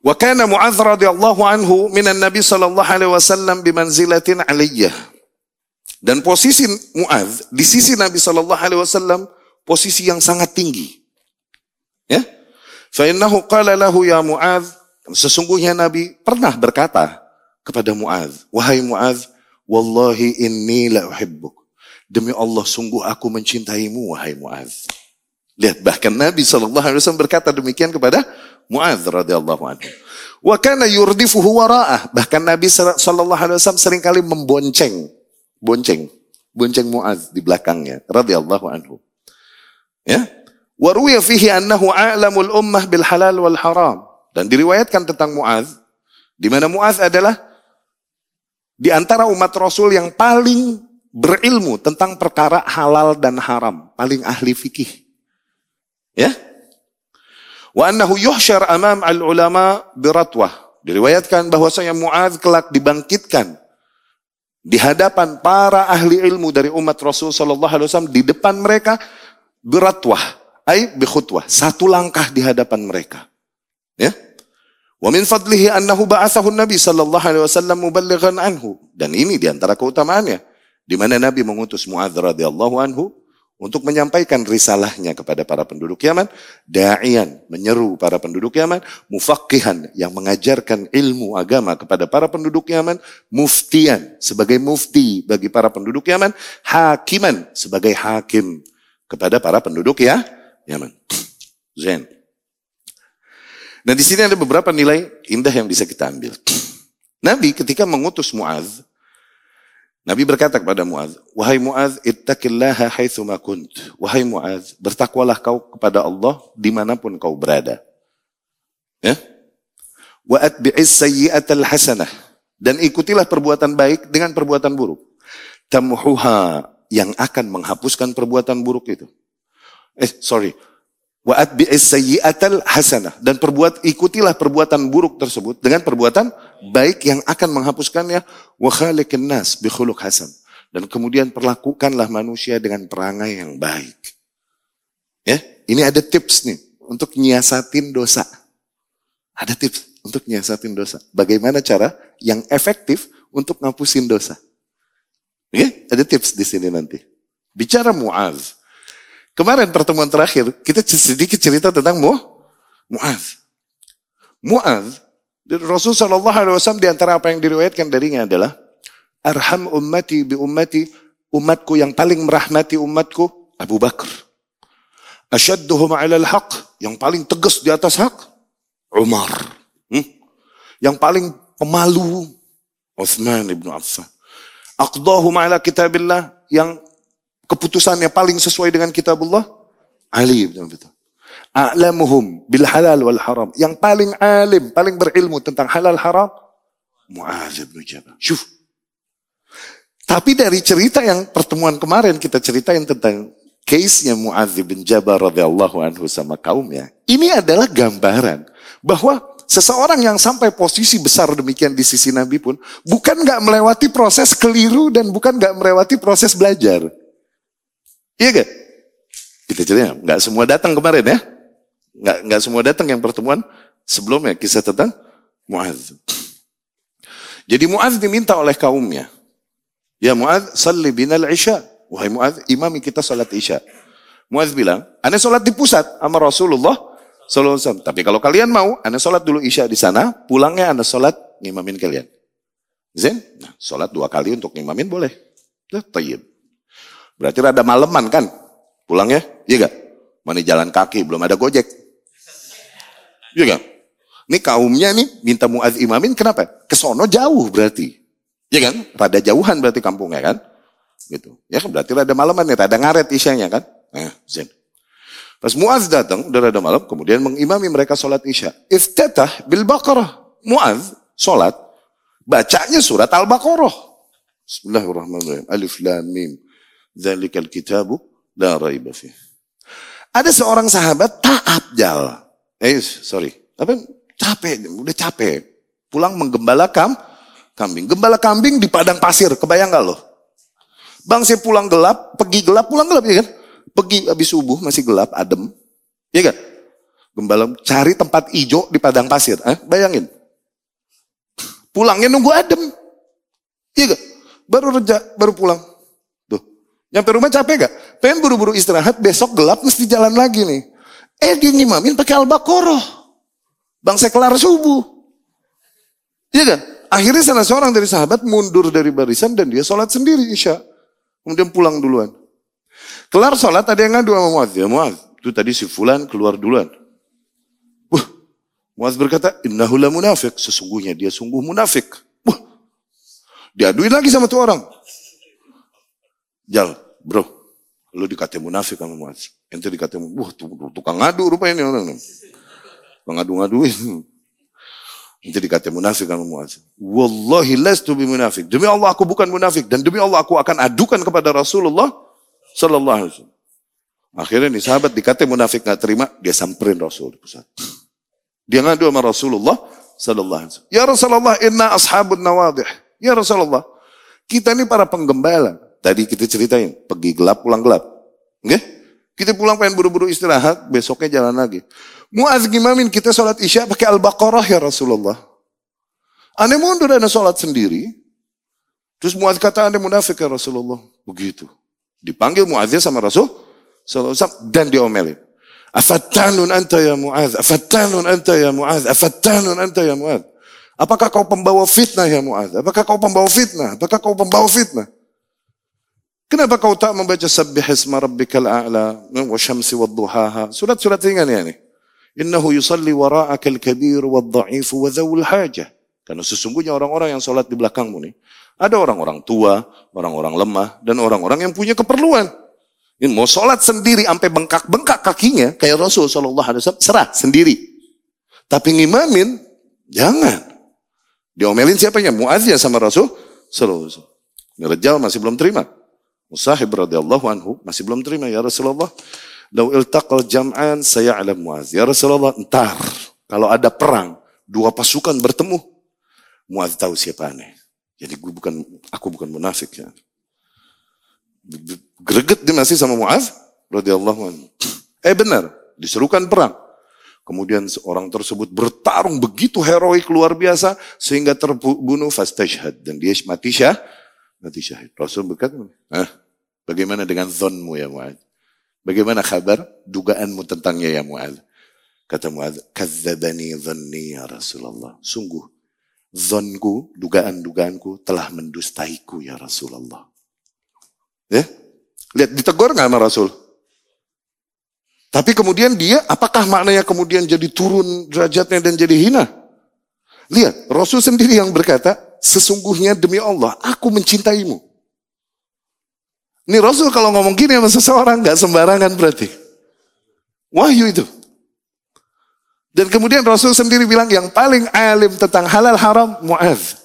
Wa kana Muaz radhiyallahu anhu minan Nabi sallallahu alaihi wasallam bimanzilatin aliyah. Dan posisi Muaz di sisi Nabi sallallahu alaihi wasallam posisi yang sangat tinggi. Ya. Fa innahu qala lahu ya Muaz Sesungguhnya Nabi pernah berkata kepada Muaz, "Wahai Muaz, wallahi inni la uhibbuk." Demi Allah sungguh aku mencintaimu wahai Muaz. Lihat bahkan Nabi SAW berkata demikian kepada Muaz radhiyallahu anhu. Wa kana yurdifuhu wara'ah. Bahkan Nabi SAW sering kali membonceng, bonceng, bonceng Muaz di belakangnya radhiyallahu anhu. Ya. Wa ruwiya fihi annahu a'lamul ummah bil halal wal haram. Dan diriwayatkan tentang Muaz, di mana Muaz adalah di antara umat Rasul yang paling berilmu tentang perkara halal dan haram, paling ahli fikih. Ya? Wa annahu yuhsyar amam al-ulama biratwah. Diriwayatkan bahwasanya Muaz kelak dibangkitkan di hadapan para ahli ilmu dari umat Rasul sallallahu alaihi wasallam di depan mereka beratwah, ai bikhutwah, satu langkah di hadapan mereka. Ya? Wa min fadlihi annahu ba'athahu Nabi sallallahu alaihi wasallam muballighan anhu. Dan ini di antara keutamaannya di mana Nabi mengutus Muadz radhiyallahu anhu untuk menyampaikan risalahnya kepada para penduduk Yaman, da'ian menyeru para penduduk Yaman, mufakihan yang mengajarkan ilmu agama kepada para penduduk Yaman, muftian sebagai mufti bagi para penduduk Yaman, hakiman sebagai hakim kepada para penduduk ya Yaman. Zen. Nah di sini ada beberapa nilai indah yang bisa kita ambil. Nabi ketika mengutus Muaz Nabi berkata kepada Muaz, "Wahai Muaz, ittaqillaha haitsu ma kunt." Wahai Muaz, bertakwalah kau kepada Allah di mana pun kau berada. Ya? Wa atbi'is sayyi'atal hasanah dan ikutilah perbuatan baik dengan perbuatan buruk. Tamhuha yang akan menghapuskan perbuatan buruk itu. Eh, sorry. Wa atbi'is sayyi'atal hasanah dan perbuat ikutilah perbuatan buruk tersebut dengan perbuatan baik yang akan menghapuskannya wa khaliqin nas hasan dan kemudian perlakukanlah manusia dengan perangai yang baik. Ya, ini ada tips nih untuk nyiasatin dosa. Ada tips untuk nyiasatin dosa. Bagaimana cara yang efektif untuk ngapusin dosa? Oke, ada tips di sini nanti. Bicara Muaz. Kemarin pertemuan terakhir kita sedikit cerita tentang Mu Muaz. Muaz Rasul Shallallahu Alaihi Wasallam di antara apa yang diriwayatkan darinya adalah arham ummati bi ummati umatku yang paling merahmati umatku Abu Bakar. Asyadduhum al haq yang paling tegas di atas hak Umar. Hmm? Yang paling pemalu Uthman ibnu Affan. Aqdahum ala kitabillah yang keputusannya paling sesuai dengan kitabullah Ali ibn Abi a'lamuhum bil halal wal haram. Yang paling alim, paling berilmu tentang halal haram, Mu'adz bin Jabal. Syuf. Tapi dari cerita yang pertemuan kemarin kita ceritain tentang case-nya Mu'adz bin Jabal radhiyallahu anhu sama kaumnya. Ini adalah gambaran bahwa seseorang yang sampai posisi besar demikian di sisi Nabi pun bukan nggak melewati proses keliru dan bukan nggak melewati proses belajar. Iya gak? Kita cerita, nggak semua datang kemarin ya. Nggak, nggak semua datang yang pertemuan sebelumnya kisah tentang Muaz. Jadi Muaz diminta oleh kaumnya. Ya Muaz, salli binal isya. Wahai Muaz, imami kita salat isya. Muaz bilang, anda salat di pusat sama Rasulullah SAW. Tapi kalau kalian mau, anda salat dulu isya di sana, pulangnya anda salat ngimamin kalian. Zen, nah, salat dua kali untuk ngimamin boleh. Nah, tayyib. Berarti rada maleman kan? Pulangnya, iya gak? Mana jalan kaki, belum ada gojek. Iya kan? Ini kaumnya nih minta Muaz imamin kenapa? Kesono jauh berarti. Iya kan? Rada jauhan berarti kampungnya kan? Gitu. Ya kan berarti rada malaman nih, rada ngaret isyanya kan? Nah, zen. Pas Muaz datang, udah rada malam, kemudian mengimami mereka sholat isya. Iftatah bil Baqarah. Muaz sholat, bacanya surat Al-Baqarah. Bismillahirrahmanirrahim. Alif Lam Mim. Zalikal kitabu la raiba Ada seorang sahabat taat jal. Eh, sorry. Tapi capek, udah capek. Pulang menggembala kam, kambing. Gembala kambing di padang pasir, kebayang gak lo? Bang saya pulang gelap, pergi gelap, pulang gelap ya kan? Pergi habis subuh masih gelap, adem. Iya kan? Gembala cari tempat hijau di padang pasir. Eh, bayangin. Pulangnya nunggu adem. Iya kan? Baru reja, baru pulang. Tuh. Nyampe rumah capek gak? Pengen buru-buru istirahat, besok gelap mesti jalan lagi nih. Eh dia ngimamin pakai Al-Baqarah. Bangsa kelar subuh. Iya kan? Akhirnya salah seorang dari sahabat mundur dari barisan dan dia sholat sendiri Isya. Kemudian pulang duluan. Kelar sholat ada yang ngadu sama Muaz. Ya Muaz, itu tadi si Fulan keluar duluan. Wah, Muaz berkata, innahu la munafik. Sesungguhnya dia sungguh munafik. Wah, diaduin lagi sama tuh orang. Jal, bro, lu dikata munafik sama Muaz. Ente dikatain, wah tukang ngadu rupanya ini orang. Ngadu-ngaduin. Nanti dikata munafik sama Muaz. Wallahi lastu bi munafik. Demi Allah aku bukan munafik dan demi Allah aku akan adukan kepada Rasulullah sallallahu alaihi wasallam. Akhirnya nih sahabat dikata munafik nggak terima, dia samperin Rasul di pusat. Dia ngadu sama Rasulullah sallallahu alaihi wasallam. Ya Rasulullah, inna ashabun nawadih. Ya Rasulullah, kita ini para penggembala. Tadi kita ceritain, pergi gelap pulang gelap. Oke? Kita pulang pengen buru-buru istirahat, besoknya jalan lagi. Muaz gimamin kita sholat isya pakai Al-Baqarah ya Rasulullah. Anda mundur anda sholat sendiri. Terus Muaz kata anda munafik ya Rasulullah. Begitu. Dipanggil Muaznya sama Rasul. Dan diomelin. Afattanun anta ya Muaz. Afattanun anta ya Muaz. Afattanun anta ya Muaz. Apakah kau pembawa fitnah ya Muaz? Apakah kau pembawa fitnah? Apakah kau pembawa fitnah? Kenapa kau tak membaca sabbih isma rabbikal a'la wa syamsi wa duhaha? Surat-surat ringan ya ini. Innahu yusalli wara'aka al-kabir wa dha'ifu wa dhawul hajah. Karena sesungguhnya orang-orang yang sholat di belakangmu nih, ada orang-orang tua, orang-orang lemah, dan orang-orang yang punya keperluan. Ini mau sholat sendiri sampai bengkak-bengkak kakinya, kayak Rasul Shallallahu Alaihi Wasallam serah sendiri. Tapi ngimamin, jangan. Diomelin siapanya? Muadzia sama Rasul Sallallahu Alaihi Wasallam. Masih belum terima. Musahib radhiyallahu anhu masih belum terima ya Rasulullah. Lau iltaqal jam'an saya alam Muaz. Ya Rasulullah, entar kalau ada perang, dua pasukan bertemu, Muaz tahu siapa aneh. Jadi gue bukan, aku bukan munafik ya. Greget dia masih sama Muaz, radhiyallahu anhu. Eh benar, diserukan perang. Kemudian orang tersebut bertarung begitu heroik luar biasa sehingga terbunuh fastashhad dan dia mati syah, mati syahid. Rasul berkata, eh, bagaimana dengan zonmu ya Muaz? Bagaimana kabar dugaanmu tentangnya ya Mu'ad? Kata Mu'ad, kadzabani dhanni ya Rasulullah. Sungguh, zonku, dugaan-dugaanku telah mendustaiku ya Rasulullah. Ya, lihat ditegur nggak sama Rasul? Tapi kemudian dia, apakah maknanya kemudian jadi turun derajatnya dan jadi hina? Lihat, Rasul sendiri yang berkata, sesungguhnya demi Allah, aku mencintaimu. Ini Rasul kalau ngomong gini sama seseorang nggak sembarangan berarti. Wahyu itu. Dan kemudian Rasul sendiri bilang yang paling alim tentang halal haram Mu'az.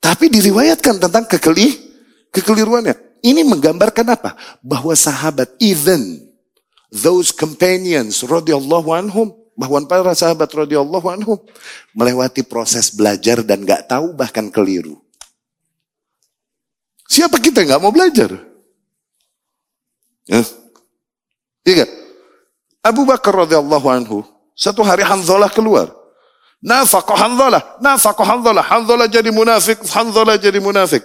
Tapi diriwayatkan tentang kekeli, kekeliruannya. Ini menggambarkan apa? Bahwa sahabat even those companions radhiyallahu anhum bahwa para sahabat radhiyallahu anhum melewati proses belajar dan nggak tahu bahkan keliru. Siapa kita nggak mau belajar? Ya. Iya Abu Bakar radhiyallahu anhu, satu hari Hanzalah keluar. Nafaqah Hanzalah, nafaqah Hanzalah, Hanzalah jadi munafik, Hanzalah jadi munafik.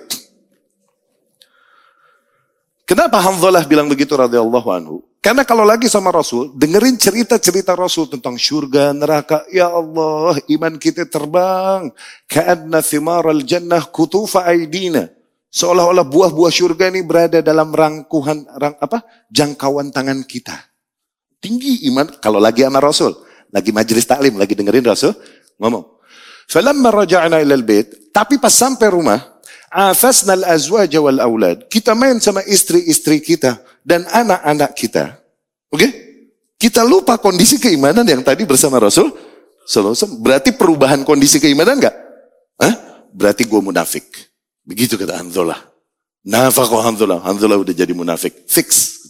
Kenapa Hanzalah bilang begitu radhiyallahu anhu? Karena kalau lagi sama Rasul, dengerin cerita-cerita Rasul tentang surga, neraka. Ya Allah, iman kita terbang. Ka'adna thimaral jannah kutufa aidina. Seolah-olah buah-buah surga ini berada dalam rangkuhan rang, apa? jangkauan tangan kita. Tinggi iman kalau lagi sama Rasul, lagi majelis taklim, lagi dengerin Rasul ngomong. Falamma raja'na ilal bait, tapi pas sampai rumah, afasna al-azwaj wal aulad. Kita main sama istri-istri kita dan anak-anak kita. Oke? Okay? Kita lupa kondisi keimanan yang tadi bersama Rasul. Berarti perubahan kondisi keimanan enggak? Hah? Berarti gue munafik. Begitu kata Hanzalah. Nafaqah Hanzalah. Hanzalah udah jadi munafik. Fix.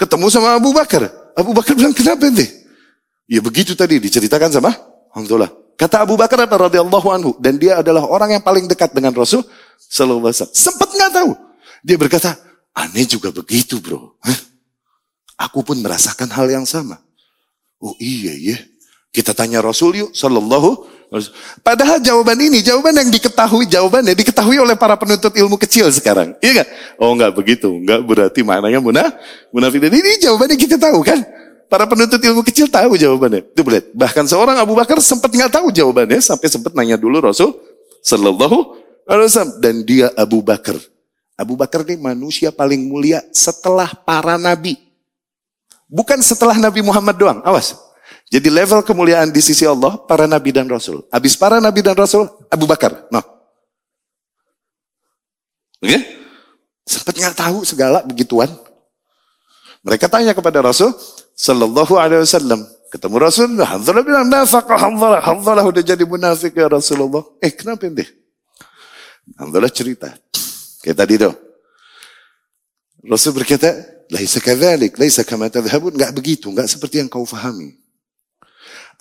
Ketemu sama Abu Bakar. Abu Bakar bilang, kenapa ente? Ya begitu tadi diceritakan sama Hanzalah. Kata Abu Bakar radhiyallahu anhu dan dia adalah orang yang paling dekat dengan Rasul sallallahu alaihi. Sempat nggak tahu. Dia berkata, aneh juga begitu, Bro. Hah? Aku pun merasakan hal yang sama. Oh iya iya. Kita tanya Rasul yuk sallallahu Padahal jawaban ini, jawaban yang diketahui, jawabannya diketahui oleh para penuntut ilmu kecil sekarang. Iya kan? Oh enggak begitu, enggak berarti maknanya munaf, munafik. Ini jawabannya kita tahu kan? Para penuntut ilmu kecil tahu jawabannya. Itu boleh. Bahkan seorang Abu Bakar sempat nggak tahu jawabannya, sampai sempat nanya dulu Rasul Sallallahu Alaihi Wasallam. Dan dia Abu Bakar. Abu Bakar ini manusia paling mulia setelah para nabi. Bukan setelah Nabi Muhammad doang. Awas. Jadi level kemuliaan di sisi Allah, para nabi dan rasul. Habis para nabi dan rasul, Abu Bakar. No. Oke? Okay? Sempat nggak tahu segala begituan. Mereka tanya kepada Rasul Sallallahu Alaihi Wasallam. Ketemu Rasul, Hanzalah bilang, nafakah Hanzalah. Hanzalah udah jadi munafik ya Rasulullah. Eh kenapa ini? Hanzalah cerita. Kayak tadi tuh. Rasul berkata, Laisa kadzalik, laisa kama tadhhabun, enggak begitu, enggak seperti yang kau fahami.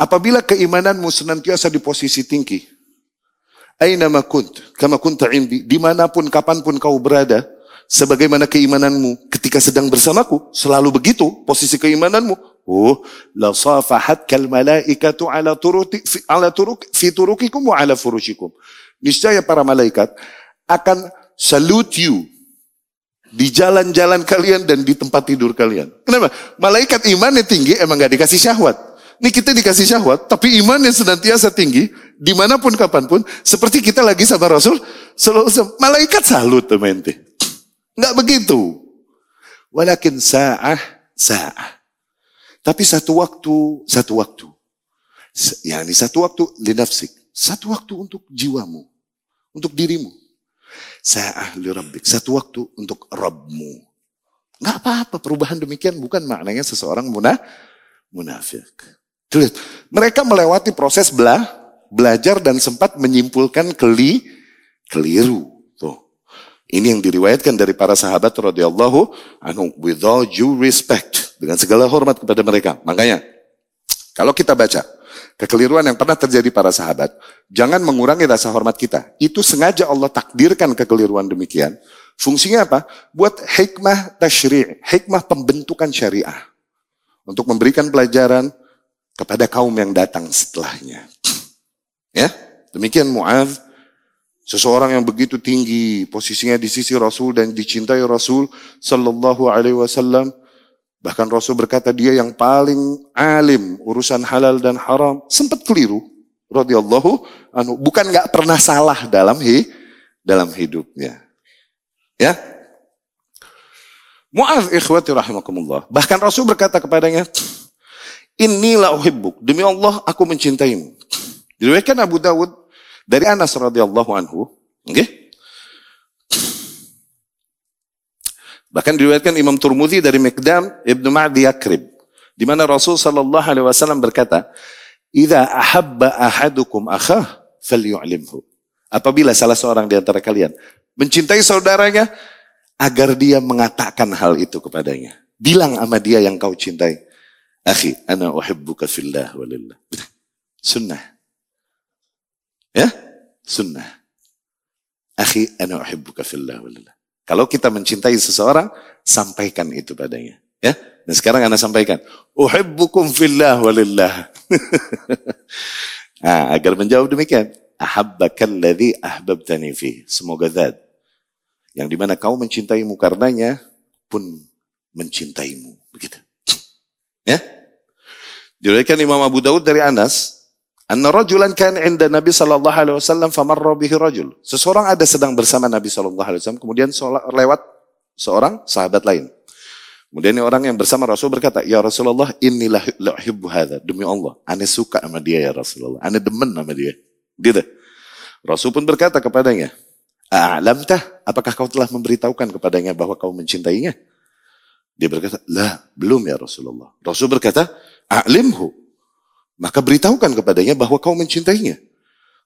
Apabila keimananmu senantiasa di posisi tinggi, aina ma kunt, kama kunta indi, di mana pun kapan pun kau berada, sebagaimana keimananmu ketika sedang bersamaku, selalu begitu posisi keimananmu. Oh, la safahat kal malaikatu ala turuki ala turuk fi turukikum wa ala furushikum. Niscaya para malaikat akan salute you di jalan-jalan kalian dan di tempat tidur kalian. Kenapa? Malaikat imannya tinggi emang gak dikasih syahwat. Ini kita dikasih syahwat, tapi imannya senantiasa tinggi, di mana pun kapan pun, seperti kita lagi sama Rasul, selalu malaikat salut teman Nggak begitu. Walakin sa'ah, sa'ah. Tapi satu waktu, satu waktu. Ya, ini satu waktu linafsik. Satu waktu untuk jiwamu. Untuk dirimu. Sa'ah li rabbik. Satu waktu untuk Rabbmu. Nggak apa-apa perubahan demikian bukan maknanya seseorang munah, munafik. Lihat, mereka melewati proses belah, belajar dan sempat menyimpulkan keli, keliru. Tuh. Ini yang diriwayatkan dari para sahabat radhiyallahu anhu with all due respect dengan segala hormat kepada mereka. Makanya kalau kita baca kekeliruan yang pernah terjadi para sahabat, jangan mengurangi rasa hormat kita. Itu sengaja Allah takdirkan kekeliruan demikian. Fungsinya apa? Buat hikmah tashri', hikmah pembentukan syariah. Untuk memberikan pelajaran kepada kaum yang datang setelahnya. Ya, demikian Mu'adh, seseorang yang begitu tinggi posisinya di sisi Rasul dan dicintai Rasul sallallahu alaihi wasallam Bahkan Rasul berkata dia yang paling alim urusan halal dan haram. Sempat keliru. radhiyallahu anu bukan nggak pernah salah dalam hi, dalam hidupnya. Ya. Mu'adz ikhwati rahimakumullah. Bahkan Rasul berkata kepadanya, Inilah uhibbuk. Demi Allah aku mencintaimu. Diriwayatkan Abu Dawud dari Anas radhiyallahu anhu. Okay? Bahkan diriwayatkan Imam Turmudi dari Mikdam Ibnu Ma'di Yakrib. Di mana Rasul sallallahu alaihi wasallam berkata, "Idza ahabba ahadukum akhah falyu'limhu." Apabila salah seorang di antara kalian mencintai saudaranya, agar dia mengatakan hal itu kepadanya. Bilang sama dia yang kau cintai. Akhi, ana uhibbuka fillah walillah. Sunnah. Ya? Sunnah. Akhi, ana uhibbuka fillah walillah. Kalau kita mencintai seseorang, sampaikan itu padanya. Ya, dan sekarang anda sampaikan, uhibbukum fillah walillah. nah, agar menjawab demikian, ahabbakalladzi ahbabtani fi. Semoga zat yang di mana kau mencintaimu karenanya pun mencintaimu. Begitu. Ya. Diriwayatkan Imam Abu Daud dari Anas, Anna rajulan kan inda Nabi sallallahu alaihi wasallam famarra bihi rajul. Seseorang ada sedang bersama Nabi sallallahu alaihi wasallam kemudian lewat seorang sahabat lain. Kemudian orang yang bersama Rasul berkata, "Ya Rasulullah, inilah uhibbu hadza." Demi Allah, ane suka sama dia ya Rasulullah. Ane demen sama dia. Gitu. Rasul pun berkata kepadanya, "A'lamtah? Apakah kau telah memberitahukan kepadanya bahwa kau mencintainya?" Dia berkata, "Lah, belum ya Rasulullah." Rasul berkata, "A'limhu." Maka beritahukan kepadanya bahwa kau mencintainya.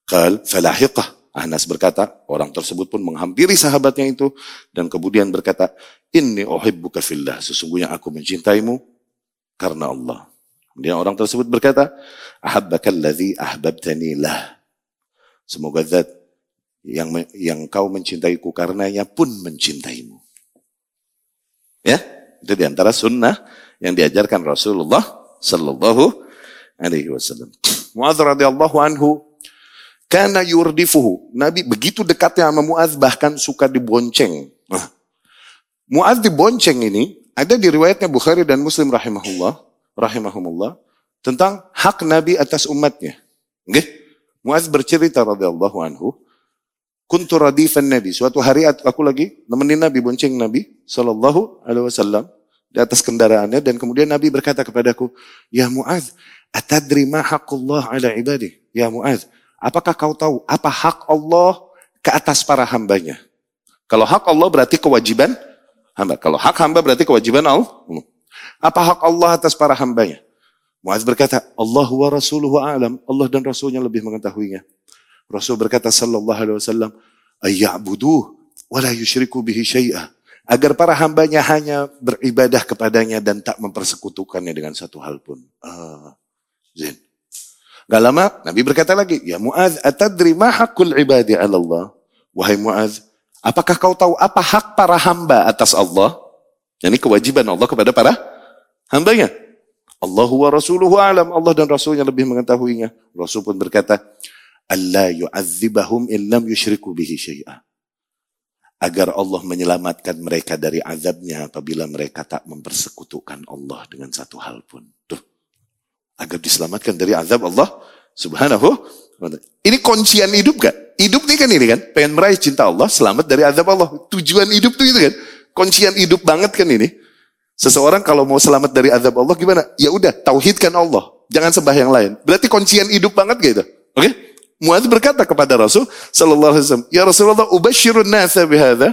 Kal falahiqah. Anas berkata, orang tersebut pun menghampiri sahabatnya itu dan kemudian berkata, Inni uhibbuka fillah, sesungguhnya aku mencintaimu karena Allah. Kemudian orang tersebut berkata, Ahabbaka alladhi ahbabtani lah. Semoga zat yang yang kau mencintaiku karenanya pun mencintaimu. Ya, itu di antara sunnah yang diajarkan Rasulullah Sallallahu alaihi wasallam. Muadz radhiyallahu anhu karena yurdifuhu. Nabi begitu dekatnya sama Muadz bahkan suka dibonceng. Nah, Muadz dibonceng ini ada di riwayatnya Bukhari dan Muslim rahimahullah, rahimahumullah tentang hak Nabi atas umatnya. Okay? Muadz bercerita radhiyallahu anhu, kuntu radifan Nabi. Suatu hari aku lagi nemenin Nabi bonceng Nabi sallallahu alaihi wasallam di atas kendaraannya dan kemudian Nabi berkata kepadaku, "Ya Muadz, Atadri ma haqqullah ala ibadih. Ya Mu'az, apakah kau tahu apa hak Allah ke atas para hambanya? Kalau hak Allah berarti kewajiban hamba. Kalau hak hamba berarti kewajiban Allah. Apa hak Allah atas para hambanya? Muaz berkata, Allah wa rasuluhu a'lam. Allah dan Rasulnya lebih mengetahuinya. Rasul berkata sallallahu alaihi wasallam, ayya'buduh wa la yushriku bihi syai'ah. Agar para hambanya hanya beribadah kepadanya dan tak mempersekutukannya dengan satu hal pun. Ah, Zain. Gak lama, Nabi berkata lagi, Ya Mu'az, atadri ma hakul ibadi ala Allah? Wahai Mu'az, apakah kau tahu apa hak para hamba atas Allah? Ini kewajiban Allah kepada para hambanya. Allah wa rasuluhu alam. Allah dan Rasulnya lebih mengetahuinya. Rasul pun berkata, Allah yu'adzibahum illam yushriku bihi syai'ah. Agar Allah menyelamatkan mereka dari azabnya apabila mereka tak mempersekutukan Allah dengan satu hal pun. Agar diselamatkan dari azab Allah subhanahu wa ta'ala. Ini kuncian hidup gak? Hidup ini kan ini kan. Pengen meraih cinta Allah, selamat dari azab Allah. Tujuan hidup tuh itu kan. Kuncian hidup banget kan ini. Seseorang kalau mau selamat dari azab Allah gimana? Ya udah, tauhidkan Allah. Jangan sembah yang lain. Berarti kuncian hidup banget gitu. Oke? Okay? Muaz berkata kepada Rasul sallallahu alaihi wasallam, "Ya Rasulullah, ubashirun nasa bihadza."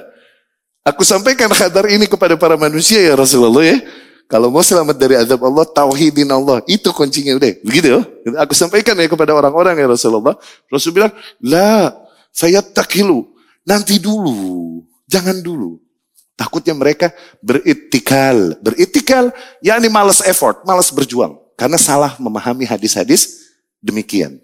Aku sampaikan kabar ini kepada para manusia ya Rasulullah ya. Kalau mau selamat dari azab Allah, tauhidin Allah. Itu kuncinya udah. Begitu. Aku sampaikan ya kepada orang-orang ya Rasulullah. Rasul bilang, "La, fayattakilu. Nanti dulu. Jangan dulu. Takutnya mereka beritikal. Beritikal, yakni malas effort, malas berjuang. Karena salah memahami hadis-hadis demikian.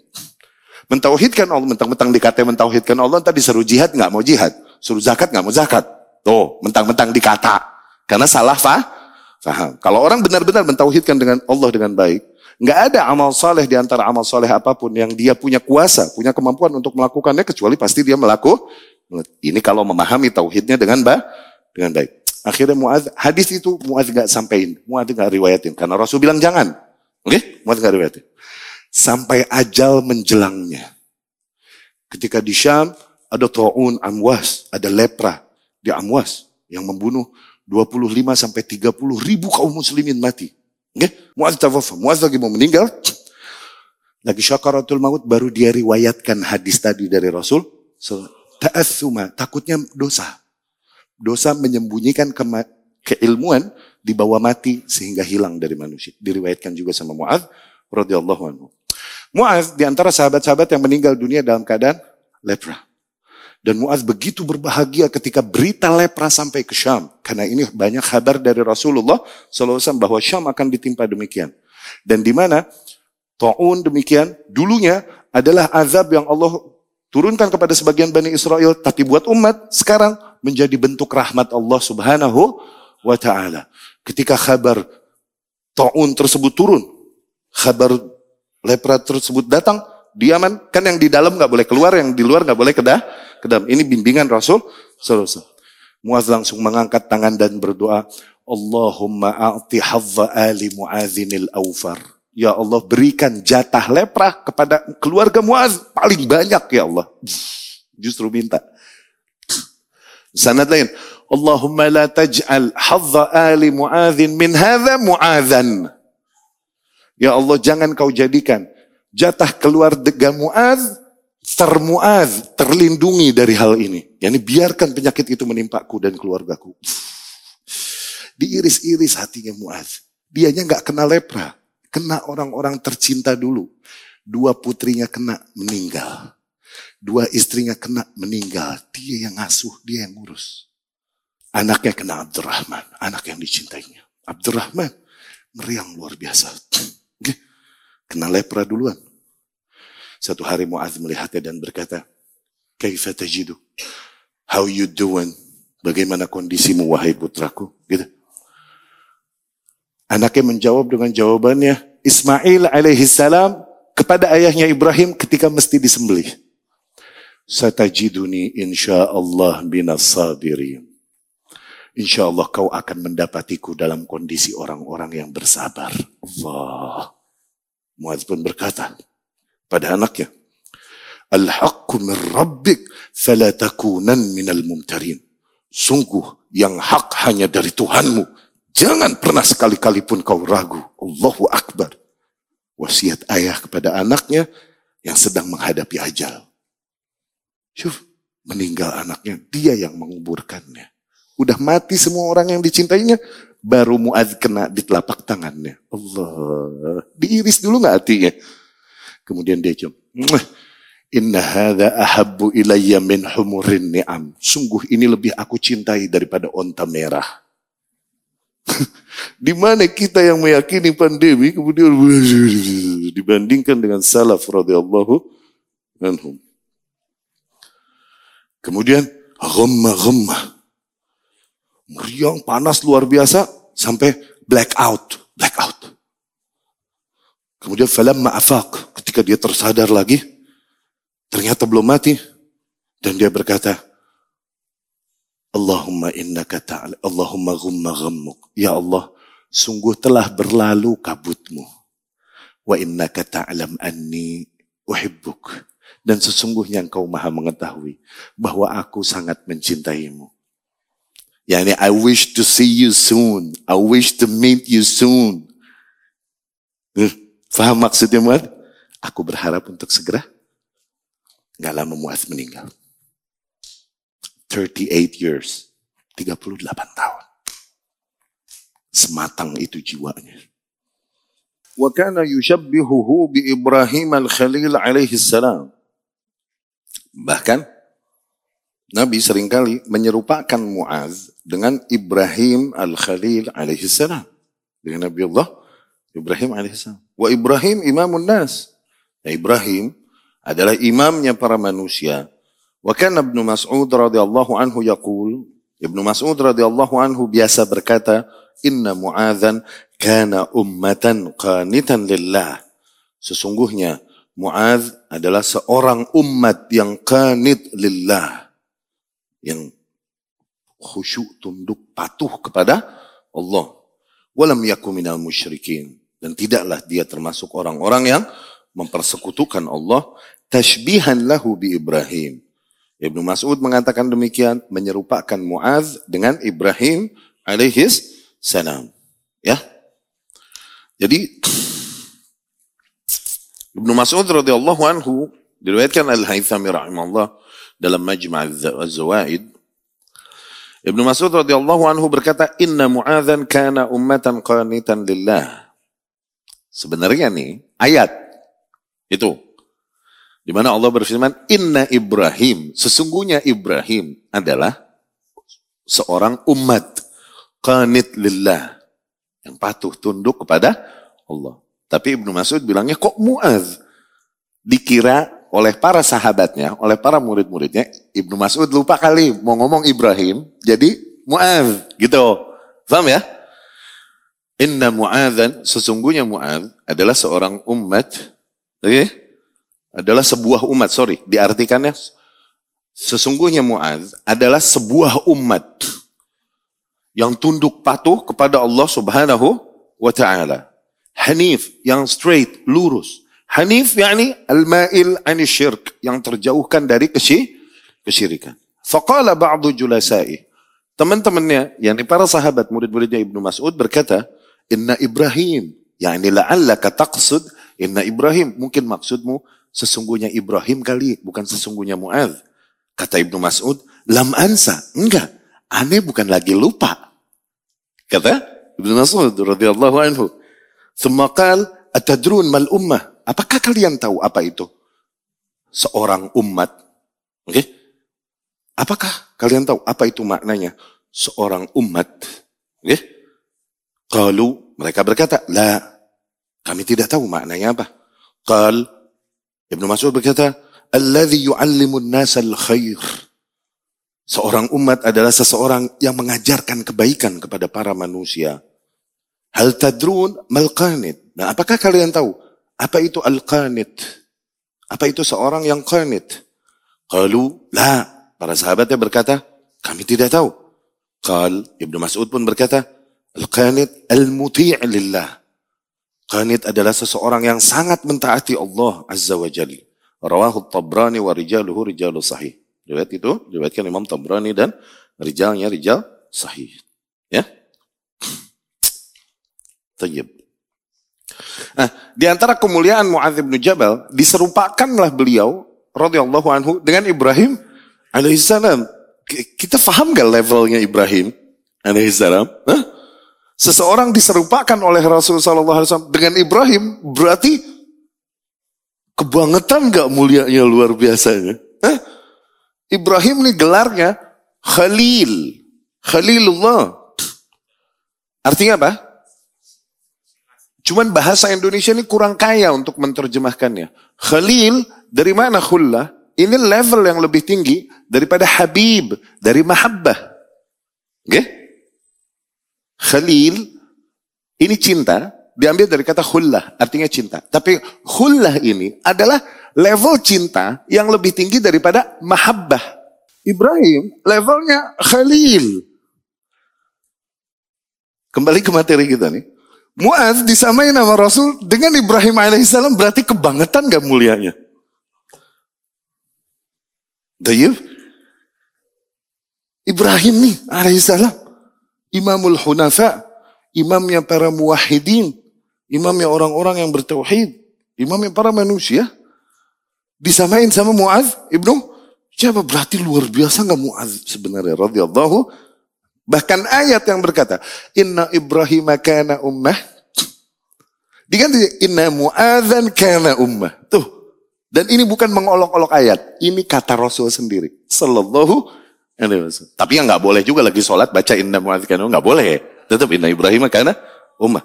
Mentauhidkan Allah, mentang-mentang dikata mentauhidkan Allah, entah disuruh jihad, nggak mau jihad. Suruh zakat, nggak mau zakat. Tuh, mentang-mentang dikata. Karena salah fah, faham. Kalau orang benar-benar mentauhidkan dengan Allah dengan baik, nggak ada amal soleh di antara amal soleh apa pun yang dia punya kuasa, punya kemampuan untuk melakukannya, kecuali pasti dia melakukan. Ini kalau memahami tauhidnya dengan baik dengan baik. Akhirnya Muaz, hadis itu Muaz gak sampaikan, Muaz gak riwayatin. Karena Rasul bilang jangan. Oke, okay? Muaz gak riwayatin. Sampai ajal menjelangnya. Ketika di Syam, ada Ta'un Amwas, ada lepra di Amwas yang membunuh 25 sampai 30 ribu kaum muslimin mati. Okay? Muaz tawafa. Muaz lagi mau meninggal. Lagi syakaratul maut baru dia riwayatkan hadis tadi dari Rasul. So, Ta'athuma, takutnya dosa dosa menyembunyikan ke keilmuan dibawa mati sehingga hilang dari manusia. Diriwayatkan juga sama Mu'adz radhiyallahu anhu. Mu'adz di antara sahabat-sahabat yang meninggal dunia dalam keadaan lepra. Dan Mu'adz begitu berbahagia ketika berita lepra sampai ke Syam. Karena ini banyak kabar dari Rasulullah SAW bahwa Syam akan ditimpa demikian. Dan di mana Ta'un demikian, dulunya adalah azab yang Allah turunkan kepada sebagian Bani Israel, tapi buat umat sekarang menjadi bentuk rahmat Allah Subhanahu wa taala. Ketika kabar taun tersebut turun, kabar lepra tersebut datang, diaman kan yang di dalam nggak boleh keluar, yang di luar nggak boleh kedah, kedam. Ini bimbingan Rasul sallallahu Muaz langsung mengangkat tangan dan berdoa, Allahumma a'ti hadza ali mu'azinil awfar. Ya Allah berikan jatah lepra kepada keluarga Muaz paling banyak ya Allah. Justru minta. Sanad lain. Allahumma la taj'al hadza ali mu'adhin min hadha mu'adhan. Ya Allah jangan kau jadikan jatah keluarga Mu'adh termu'adh, terlindungi dari hal ini. Yani biarkan penyakit itu menimpaku dan keluargaku. Diiris-iris hatinya Mu'adh. Dianya nggak kena lepra. Kena orang-orang tercinta dulu. Dua putrinya kena meninggal. Dua istrinya kena meninggal. Dia yang ngasuh, dia yang ngurus. Anaknya kena Abdurrahman, anak yang dicintainya. Abdurrahman, meriang luar biasa. Kena lepra duluan. Satu hari Mu'adz melihatnya dan berkata, Kaifa tajidu? How you doing? Bagaimana kondisimu wahai putraku? Gitu. Anaknya menjawab dengan jawabannya, Ismail alaihi salam kepada ayahnya Ibrahim ketika mesti disembelih. Satajiduni insyaallah binas sabirin. Insya Allah kau akan mendapatiku dalam kondisi orang-orang yang bersabar. Allah. Muaz pun berkata pada anaknya, Al-haqqu min rabbik fala takunan minal mumtarin. Sungguh yang hak hanya dari Tuhanmu. Jangan pernah sekali-kali pun kau ragu. Allahu Akbar. Wasiat ayah kepada anaknya yang sedang menghadapi ajal. Syuf, meninggal anaknya, dia yang menguburkannya. Udah mati semua orang yang dicintainya, baru Mu'adz kena di telapak tangannya. Allah. Diiris dulu nggak hatinya? Kemudian dia cium. Inna hadha ahabbu ilayya min humurin ni'am. Sungguh ini lebih aku cintai daripada onta merah. Di mana kita yang meyakini pandemi kemudian dibandingkan dengan salaf radhiyallahu anhum. Kemudian ghamma-ghamma. Meriang panas luar biasa sampai black out, black out. Kemudian falamma afaq, ketika dia tersadar lagi, ternyata belum mati dan dia berkata, Allahumma innaka ta'ala, Allahumma ghumma ghammuk. Ya Allah, sungguh telah berlalu kabutmu. Wa innaka ta'lam anni uhibbuk. Dan sesungguhnya engkau maha mengetahui bahwa aku sangat mencintaimu. Yani I wish to see you soon. I wish to meet you soon. Faham maksudnya Muad? Aku berharap untuk segera. Gak lama Muad meninggal. 38 years. 38 tahun. Sematang itu jiwanya. Wa kana yushabbihuhu bi Ibrahim al-Khalil alaihi salam. Bahkan Nabi sering kali menyerupakan Muaz dengan Ibrahim al-Khalil alaihi salam. Dengan Nabi Allah Ibrahim alaihi salam. Wa Ibrahim imamun nas. Nah, Ibrahim adalah imamnya para manusia Wa kana Ibnu Mas'ud radhiyallahu anhu yaqul, Ibnu Mas'ud radhiyallahu anhu biasa berkata, "Inna Mu'adzan kana ummatan qanitan lillah." Sesungguhnya Mu'adz adalah seorang umat yang qanit lillah. Yang khusyuk tunduk patuh kepada Allah. Walam yaku minal musyrikin. Dan tidaklah dia termasuk orang-orang yang mempersekutukan Allah. Tashbihan lahu bi Ibrahim Ibnu Mas'ud mengatakan demikian, menyerupakan Muaz dengan Ibrahim alaihis salam. Ya. Jadi Ibnu Mas'ud radhiyallahu anhu diriwayatkan Al-Haythami rahimahullah dalam Majma' Az-Zawaid Ibnu Mas'ud radhiyallahu anhu berkata inna Mu'adzan kana ummatan qanitan lillah. Sebenarnya nih ayat itu di mana Allah berfirman, Inna Ibrahim, sesungguhnya Ibrahim adalah seorang umat qanit lillah yang patuh tunduk kepada Allah. Tapi Ibnu Mas'ud bilangnya kok Muaz dikira oleh para sahabatnya, oleh para murid-muridnya, Ibnu Mas'ud lupa kali mau ngomong Ibrahim, jadi Muaz gitu. Paham ya? Inna Mu'adzan, sesungguhnya Mu'adz adalah seorang umat? Okay? adalah sebuah umat, sorry, diartikannya sesungguhnya Mu'adz adalah sebuah umat yang tunduk patuh kepada Allah Subhanahu wa taala. Hanif yang straight, lurus. Hanif yakni al-ma'il ani syirk yang terjauhkan dari kesy kesyirikan. Faqala ba'du julasai. Teman-temannya, yakni para sahabat murid-muridnya Ibnu Mas'ud berkata, "Inna Ibrahim, yakni la'allaka taqsud, inna Ibrahim, mungkin maksudmu sesungguhnya Ibrahim kali, bukan sesungguhnya Mu'ad. Kata Ibnu Mas'ud, lam ansa. Enggak, aneh bukan lagi lupa. Kata Ibnu Mas'ud radhiyallahu anhu. Semakal atadrun mal ummah. Apakah kalian tahu apa itu? Seorang umat. Oke? Okay? Apakah kalian tahu apa itu maknanya? Seorang umat. Oke? Okay? Kalau mereka berkata, la, kami tidak tahu maknanya apa. Kal, Ibnu Mas'ud berkata, "Alladzi yu'allimun nasa al-khair." Seorang umat adalah seseorang yang mengajarkan kebaikan kepada para manusia. Hal tadrun mal qanit. Nah, apakah kalian tahu apa itu al-qanit? Apa itu seorang yang qanit? Qalu, la. Para sahabatnya berkata, kami tidak tahu. Qal, Ibnu Mas'ud pun berkata, al-qanit al-muti' lillah Qanit adalah seseorang yang sangat mentaati Allah Azza wa Jalla. Rawahu Tabrani wa rijaluhu rijalu sahih. Riwayat itu diriwayatkan Imam Tabrani dan rijalnya rijal sahih. Ya. Tayyib. Nah, di antara kemuliaan Muadz bin Jabal diserupakanlah beliau radhiyallahu anhu dengan Ibrahim alaihissalam. Kita paham gak levelnya Ibrahim alaihissalam? Hah? Seseorang diserupakan oleh Rasulullah SAW dengan Ibrahim, berarti kebangetan gak mulianya luar biasanya. Eh? Ibrahim ini gelarnya Khalil. Khalilullah. Artinya apa? Cuman bahasa Indonesia ini kurang kaya untuk menerjemahkannya. Khalil, dari mana khullah? Ini level yang lebih tinggi daripada Habib, dari mahabbah. Okay? Khalil, ini cinta, diambil dari kata khullah, artinya cinta. Tapi khullah ini adalah level cinta yang lebih tinggi daripada mahabbah. Ibrahim levelnya Khalil. Kembali ke materi kita nih. Muaz disamai nama Rasul dengan Ibrahim alaihissalam berarti kebangetan gak mulianya? Dayif. Ibrahim nih alaihissalam. Imamul Hunafa. Imamnya para muwahidin. Imamnya orang-orang yang bertauhid. Imamnya para manusia. Disamain sama Muaz ibnu. Siapa berarti luar biasa gak Muaz sebenarnya radhiyallahu Bahkan ayat yang berkata, Inna Ibrahim kana ummah. Diganti, Inna mu'adhan kana ummah. Tuh. Dan ini bukan mengolok-olok ayat. Ini kata Rasul sendiri. Sallallahu. Tapi yang nggak boleh juga lagi sholat baca Inna mu'adhan kana Nggak boleh. Tetap Inna Ibrahim kana ummah.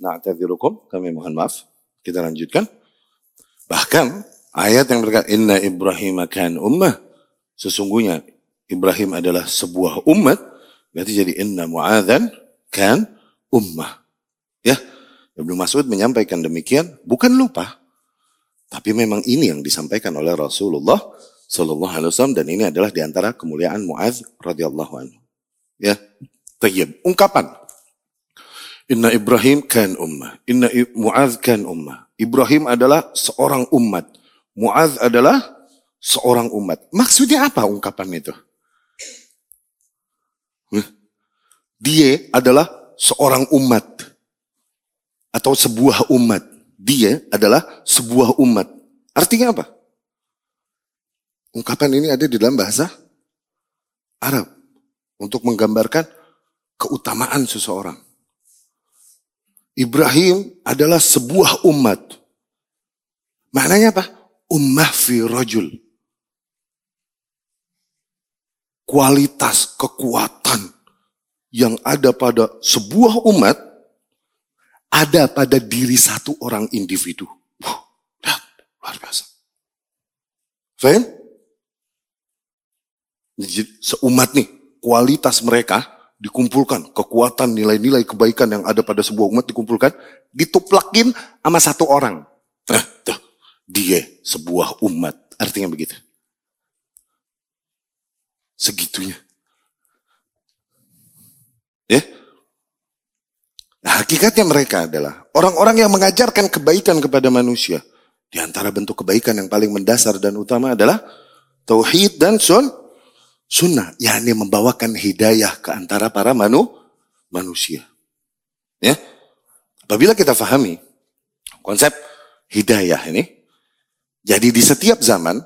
Nah, tadirukum, kami mohon maaf. Kita lanjutkan. Bahkan ayat yang berkata Inna Ibrahim kana ummah. Sesungguhnya Ibrahim adalah sebuah umat, berarti jadi inna mu'adhan kan ummah. Ya, Ibnu Mas'ud menyampaikan demikian, bukan lupa. Tapi memang ini yang disampaikan oleh Rasulullah Sallallahu Alaihi Wasallam dan ini adalah di antara kemuliaan Muaz radhiyallahu anhu. Ya, tayyib. Ungkapan. Inna Ibrahim kan ummah. Inna Muaz kan ummah. Ibrahim adalah seorang umat. Muaz adalah seorang umat. Maksudnya apa ungkapan itu? Dia adalah seorang umat atau sebuah umat. Dia adalah sebuah umat. Artinya apa? Ungkapan ini ada di dalam bahasa Arab untuk menggambarkan keutamaan seseorang. Ibrahim adalah sebuah umat. Maknanya apa? Ummah fi rajul. Kualitas, kekuatan, yang ada pada sebuah umat ada pada diri satu orang individu. Wah, luar biasa. Faham? Seumat nih, kualitas mereka dikumpulkan, kekuatan nilai-nilai kebaikan yang ada pada sebuah umat dikumpulkan, dituplakin sama satu orang. Nah, tuh, dia sebuah umat. Artinya begitu. Segitunya. Ya. Nah, hakikatnya mereka adalah orang-orang yang mengajarkan kebaikan kepada manusia. Di antara bentuk kebaikan yang paling mendasar dan utama adalah tauhid dan sun sunnah, yakni membawakan hidayah ke antara para manu, manusia. Ya. Apabila kita fahami konsep hidayah ini, jadi di setiap zaman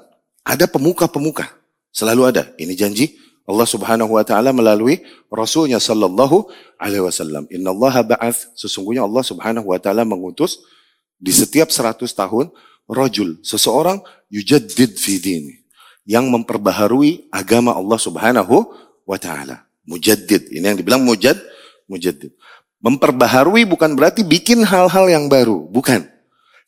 ada pemuka-pemuka, selalu ada. Ini janji Allah Subhanahu wa taala melalui rasulnya sallallahu alaihi wasallam. Inna Allah ba'ath sesungguhnya Allah Subhanahu wa taala mengutus di setiap 100 tahun rajul, seseorang yujaddid fi dini yang memperbaharui agama Allah Subhanahu wa taala. Mujaddid. Ini yang dibilang mujad mujaddid. Memperbaharui bukan berarti bikin hal-hal yang baru, bukan.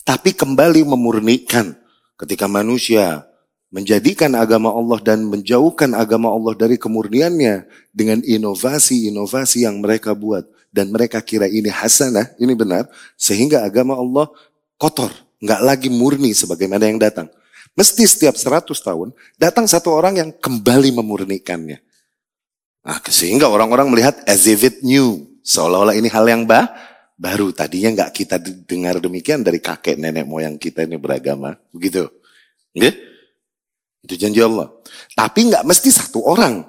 Tapi kembali memurnikan ketika manusia menjadikan agama Allah dan menjauhkan agama Allah dari kemurniannya dengan inovasi-inovasi yang mereka buat dan mereka kira ini hasanah, ini benar, sehingga agama Allah kotor, nggak lagi murni sebagaimana yang datang. Mesti setiap 100 tahun datang satu orang yang kembali memurnikannya. Nah, sehingga orang-orang melihat as if it new, seolah-olah ini hal yang bah, baru. Tadinya nggak kita dengar demikian dari kakek nenek moyang kita ini beragama, begitu. Okay? Itu janji Allah. Tapi nggak mesti satu orang.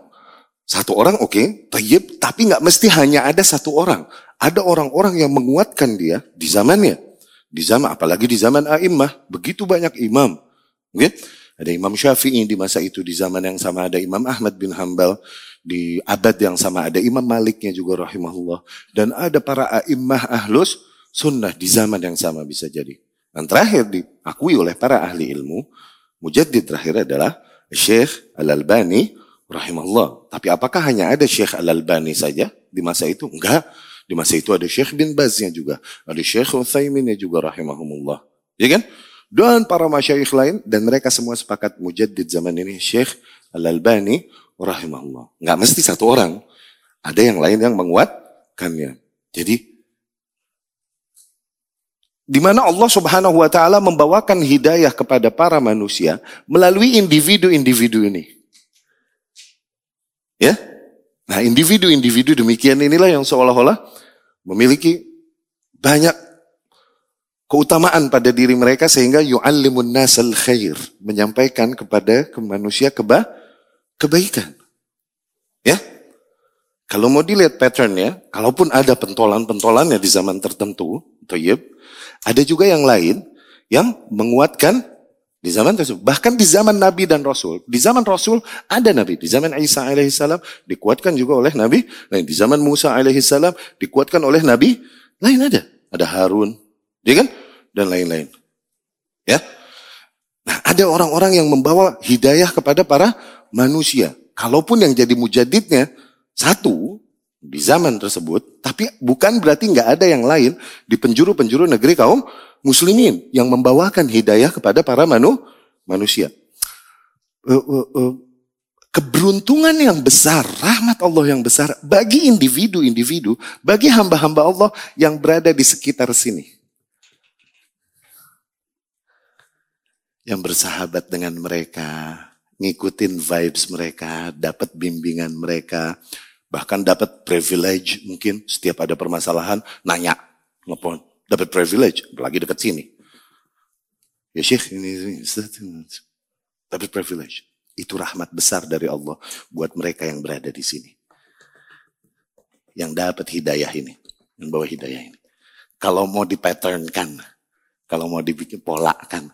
Satu orang oke, okay, tapi nggak mesti hanya ada satu orang. Ada orang-orang yang menguatkan dia di zamannya. Di zaman, apalagi di zaman a'immah, begitu banyak imam. Okay? Ada Imam Syafi'i di masa itu, di zaman yang sama ada Imam Ahmad bin Hambal. di abad yang sama ada Imam Maliknya juga rahimahullah dan ada para a'immah ahlus sunnah di zaman yang sama bisa jadi. Dan terakhir diakui oleh para ahli ilmu, mujaddid terakhir adalah Syekh Al-Albani rahimahullah. Tapi apakah hanya ada Syekh Al-Albani saja di masa itu? Enggak. Di masa itu ada Syekh bin Baznya juga. Ada Syekh Uthayminnya juga rahimahumullah. Ya kan? Dan para masyayikh lain. Dan mereka semua sepakat mujaddid zaman ini Syekh Al-Albani rahimahullah. Enggak mesti satu orang. Ada yang lain yang menguatkannya. Jadi di mana Allah Subhanahu wa taala membawakan hidayah kepada para manusia melalui individu-individu ini. Ya? Nah, individu-individu demikian inilah yang seolah-olah memiliki banyak keutamaan pada diri mereka sehingga yu'allimun nasal khair, menyampaikan kepada ke manusia keba kebaikan. Ya? Kalau mau dilihat patternnya, kalaupun ada pentolan-pentolannya di zaman tertentu, toyib, ada juga yang lain yang menguatkan di zaman tersebut. Bahkan di zaman Nabi dan Rasul. Di zaman Rasul ada Nabi. Di zaman Isa alaihissalam dikuatkan juga oleh Nabi. Lain. Di zaman Musa alaihissalam dikuatkan oleh Nabi. Lain ada. Ada Harun. Ya kan? Dan lain-lain. Ya. Nah ada orang-orang yang membawa hidayah kepada para manusia. Kalaupun yang jadi mujadidnya satu, di zaman tersebut, tapi bukan berarti nggak ada yang lain di penjuru-penjuru negeri kaum muslimin yang membawakan hidayah kepada para manu, manusia. Uh, uh, uh, keberuntungan yang besar, rahmat Allah yang besar bagi individu-individu, bagi hamba-hamba Allah yang berada di sekitar sini. Yang bersahabat dengan mereka, ngikutin vibes mereka, dapat bimbingan mereka, Bahkan dapat privilege mungkin setiap ada permasalahan nanya, ngelepon. Dapat privilege, apalagi dekat sini. Ya Syekh ini, ini dapat privilege. Itu rahmat besar dari Allah buat mereka yang berada di sini. Yang dapat hidayah ini. Yang bawa hidayah ini. Kalau mau dipatternkan. Kalau mau dibikin pola kan.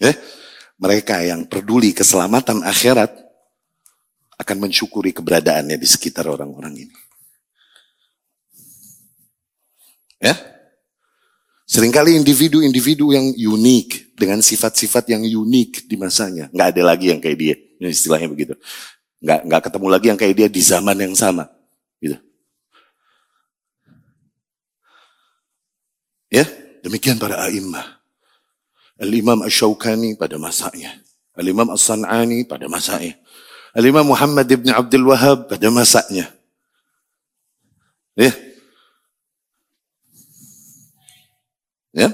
Ya, mereka yang peduli keselamatan akhirat akan mensyukuri keberadaannya di sekitar orang-orang ini. Ya, Seringkali individu-individu yang unik dengan sifat-sifat yang unik di masanya, nggak ada lagi yang kayak dia, istilahnya begitu. Nggak nggak ketemu lagi yang kayak dia di zaman yang sama, gitu. Ya, demikian para a'immah. Al-Imam Ash-Shawkani pada masanya. Al-Imam As-San'ani pada masanya. Al-Imam Muhammad ibn Abdul Wahab pada masanya. Ya. Ya.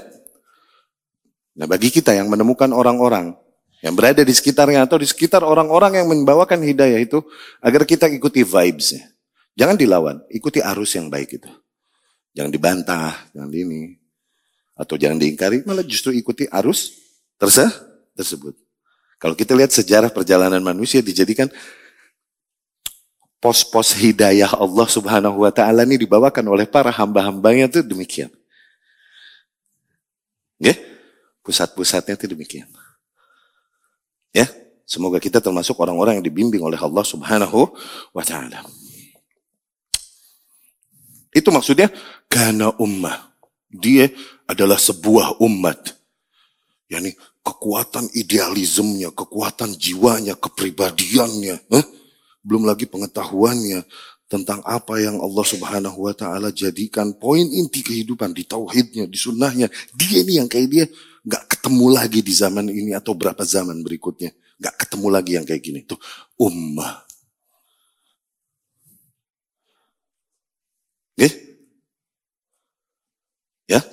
Nah bagi kita yang menemukan orang-orang yang berada di sekitarnya atau di sekitar orang-orang yang membawakan hidayah itu agar kita ikuti vibesnya. Jangan dilawan, ikuti arus yang baik itu. Jangan dibantah, jangan ini. Atau jangan diingkari, malah justru ikuti arus tersebut. Kalau kita lihat sejarah perjalanan manusia dijadikan pos-pos hidayah Allah subhanahu wa ta'ala ini dibawakan oleh para hamba-hambanya itu demikian. Ya, pusat-pusatnya itu demikian. Ya, semoga kita termasuk orang-orang yang dibimbing oleh Allah subhanahu wa ta'ala. Itu maksudnya karena ummah. Dia adalah sebuah umat. Yani kekuatan idealismenya, kekuatan jiwanya, kepribadiannya, eh? belum lagi pengetahuannya tentang apa yang Allah Subhanahu wa taala jadikan poin inti kehidupan di tauhidnya, di sunnahnya. Dia ini yang kayak dia nggak ketemu lagi di zaman ini atau berapa zaman berikutnya. nggak ketemu lagi yang kayak gini. Tuh ummah. Okay? Ya.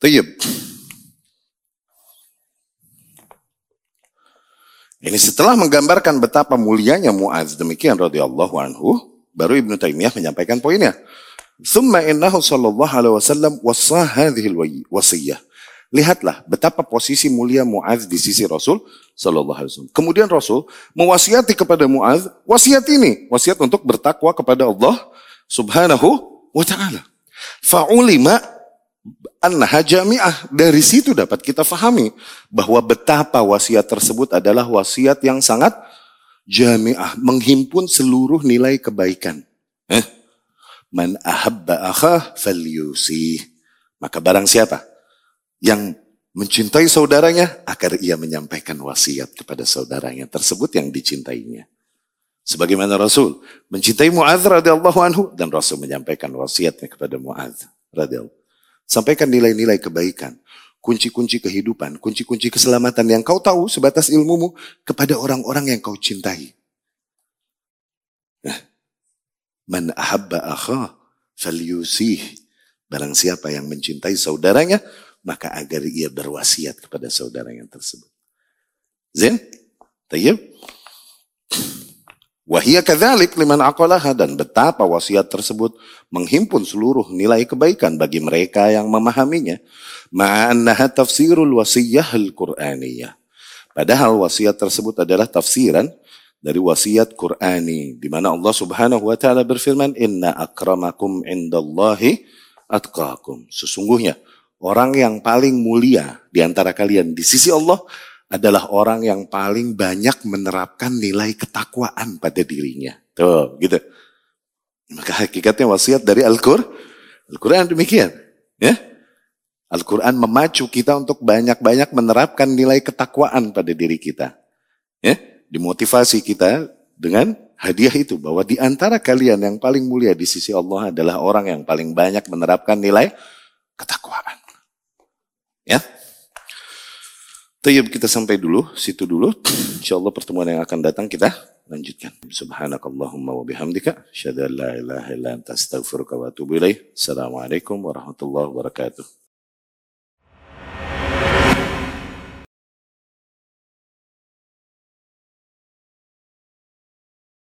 Tayyib. Ini setelah menggambarkan betapa mulianya Muaz demikian radhiyallahu anhu, baru Ibnu Taimiyah menyampaikan poinnya. Summa innahu sallallahu alaihi wasallam wasa wasiyah. Lihatlah betapa posisi mulia Muaz di sisi Rasul sallallahu alaihi wasallam. Kemudian Rasul mewasiati kepada Muaz wasiat ini, wasiat untuk bertakwa kepada Allah Subhanahu wa taala. Fa'ulima annaha jami'ah. Dari situ dapat kita fahami bahwa betapa wasiat tersebut adalah wasiat yang sangat jami'ah. Menghimpun seluruh nilai kebaikan. Eh? Man ahabba akhah falyusi. Maka barang siapa yang mencintai saudaranya agar ia menyampaikan wasiat kepada saudaranya tersebut yang dicintainya. Sebagaimana Rasul mencintai Mu'adz radhiyallahu anhu dan Rasul menyampaikan wasiatnya kepada Mu'adz radhiyallahu. Sampaikan nilai-nilai kebaikan, kunci-kunci kehidupan, kunci-kunci keselamatan yang kau tahu sebatas ilmumu kepada orang-orang yang kau cintai. Nah, man ahabba akha falyusih. Barang siapa yang mencintai saudaranya, maka agar ia berwasiat kepada saudaranya tersebut. Zain? Tayyib? Wahia kadzalik liman aqalaha dan betapa wasiat tersebut menghimpun seluruh nilai kebaikan bagi mereka yang memahaminya. Ma'annaha tafsirul wasiyah al-Qur'aniyah. Padahal wasiat tersebut adalah tafsiran dari wasiat Qur'ani di mana Allah Subhanahu wa taala berfirman inna akramakum indallahi atqakum. Sesungguhnya orang yang paling mulia di antara kalian di sisi Allah adalah orang yang paling banyak menerapkan nilai ketakwaan pada dirinya. Tuh, gitu. Maka hakikatnya wasiat dari Al-Qur'an, Al-Quran demikian. Ya, Al-Quran memacu kita untuk banyak-banyak menerapkan nilai ketakwaan pada diri kita. Ya, dimotivasi kita dengan hadiah itu bahwa di antara kalian yang paling mulia di sisi Allah adalah orang yang paling banyak menerapkan nilai ketakwaan. Ya, Tayyib kita sampai dulu, situ dulu. Insya Allah pertemuan yang akan datang kita lanjutkan. Subhanakallahumma wa bihamdika. Syada la ilaha illa anta astaghfiruka wa atubu ilaih. Assalamualaikum warahmatullahi wabarakatuh.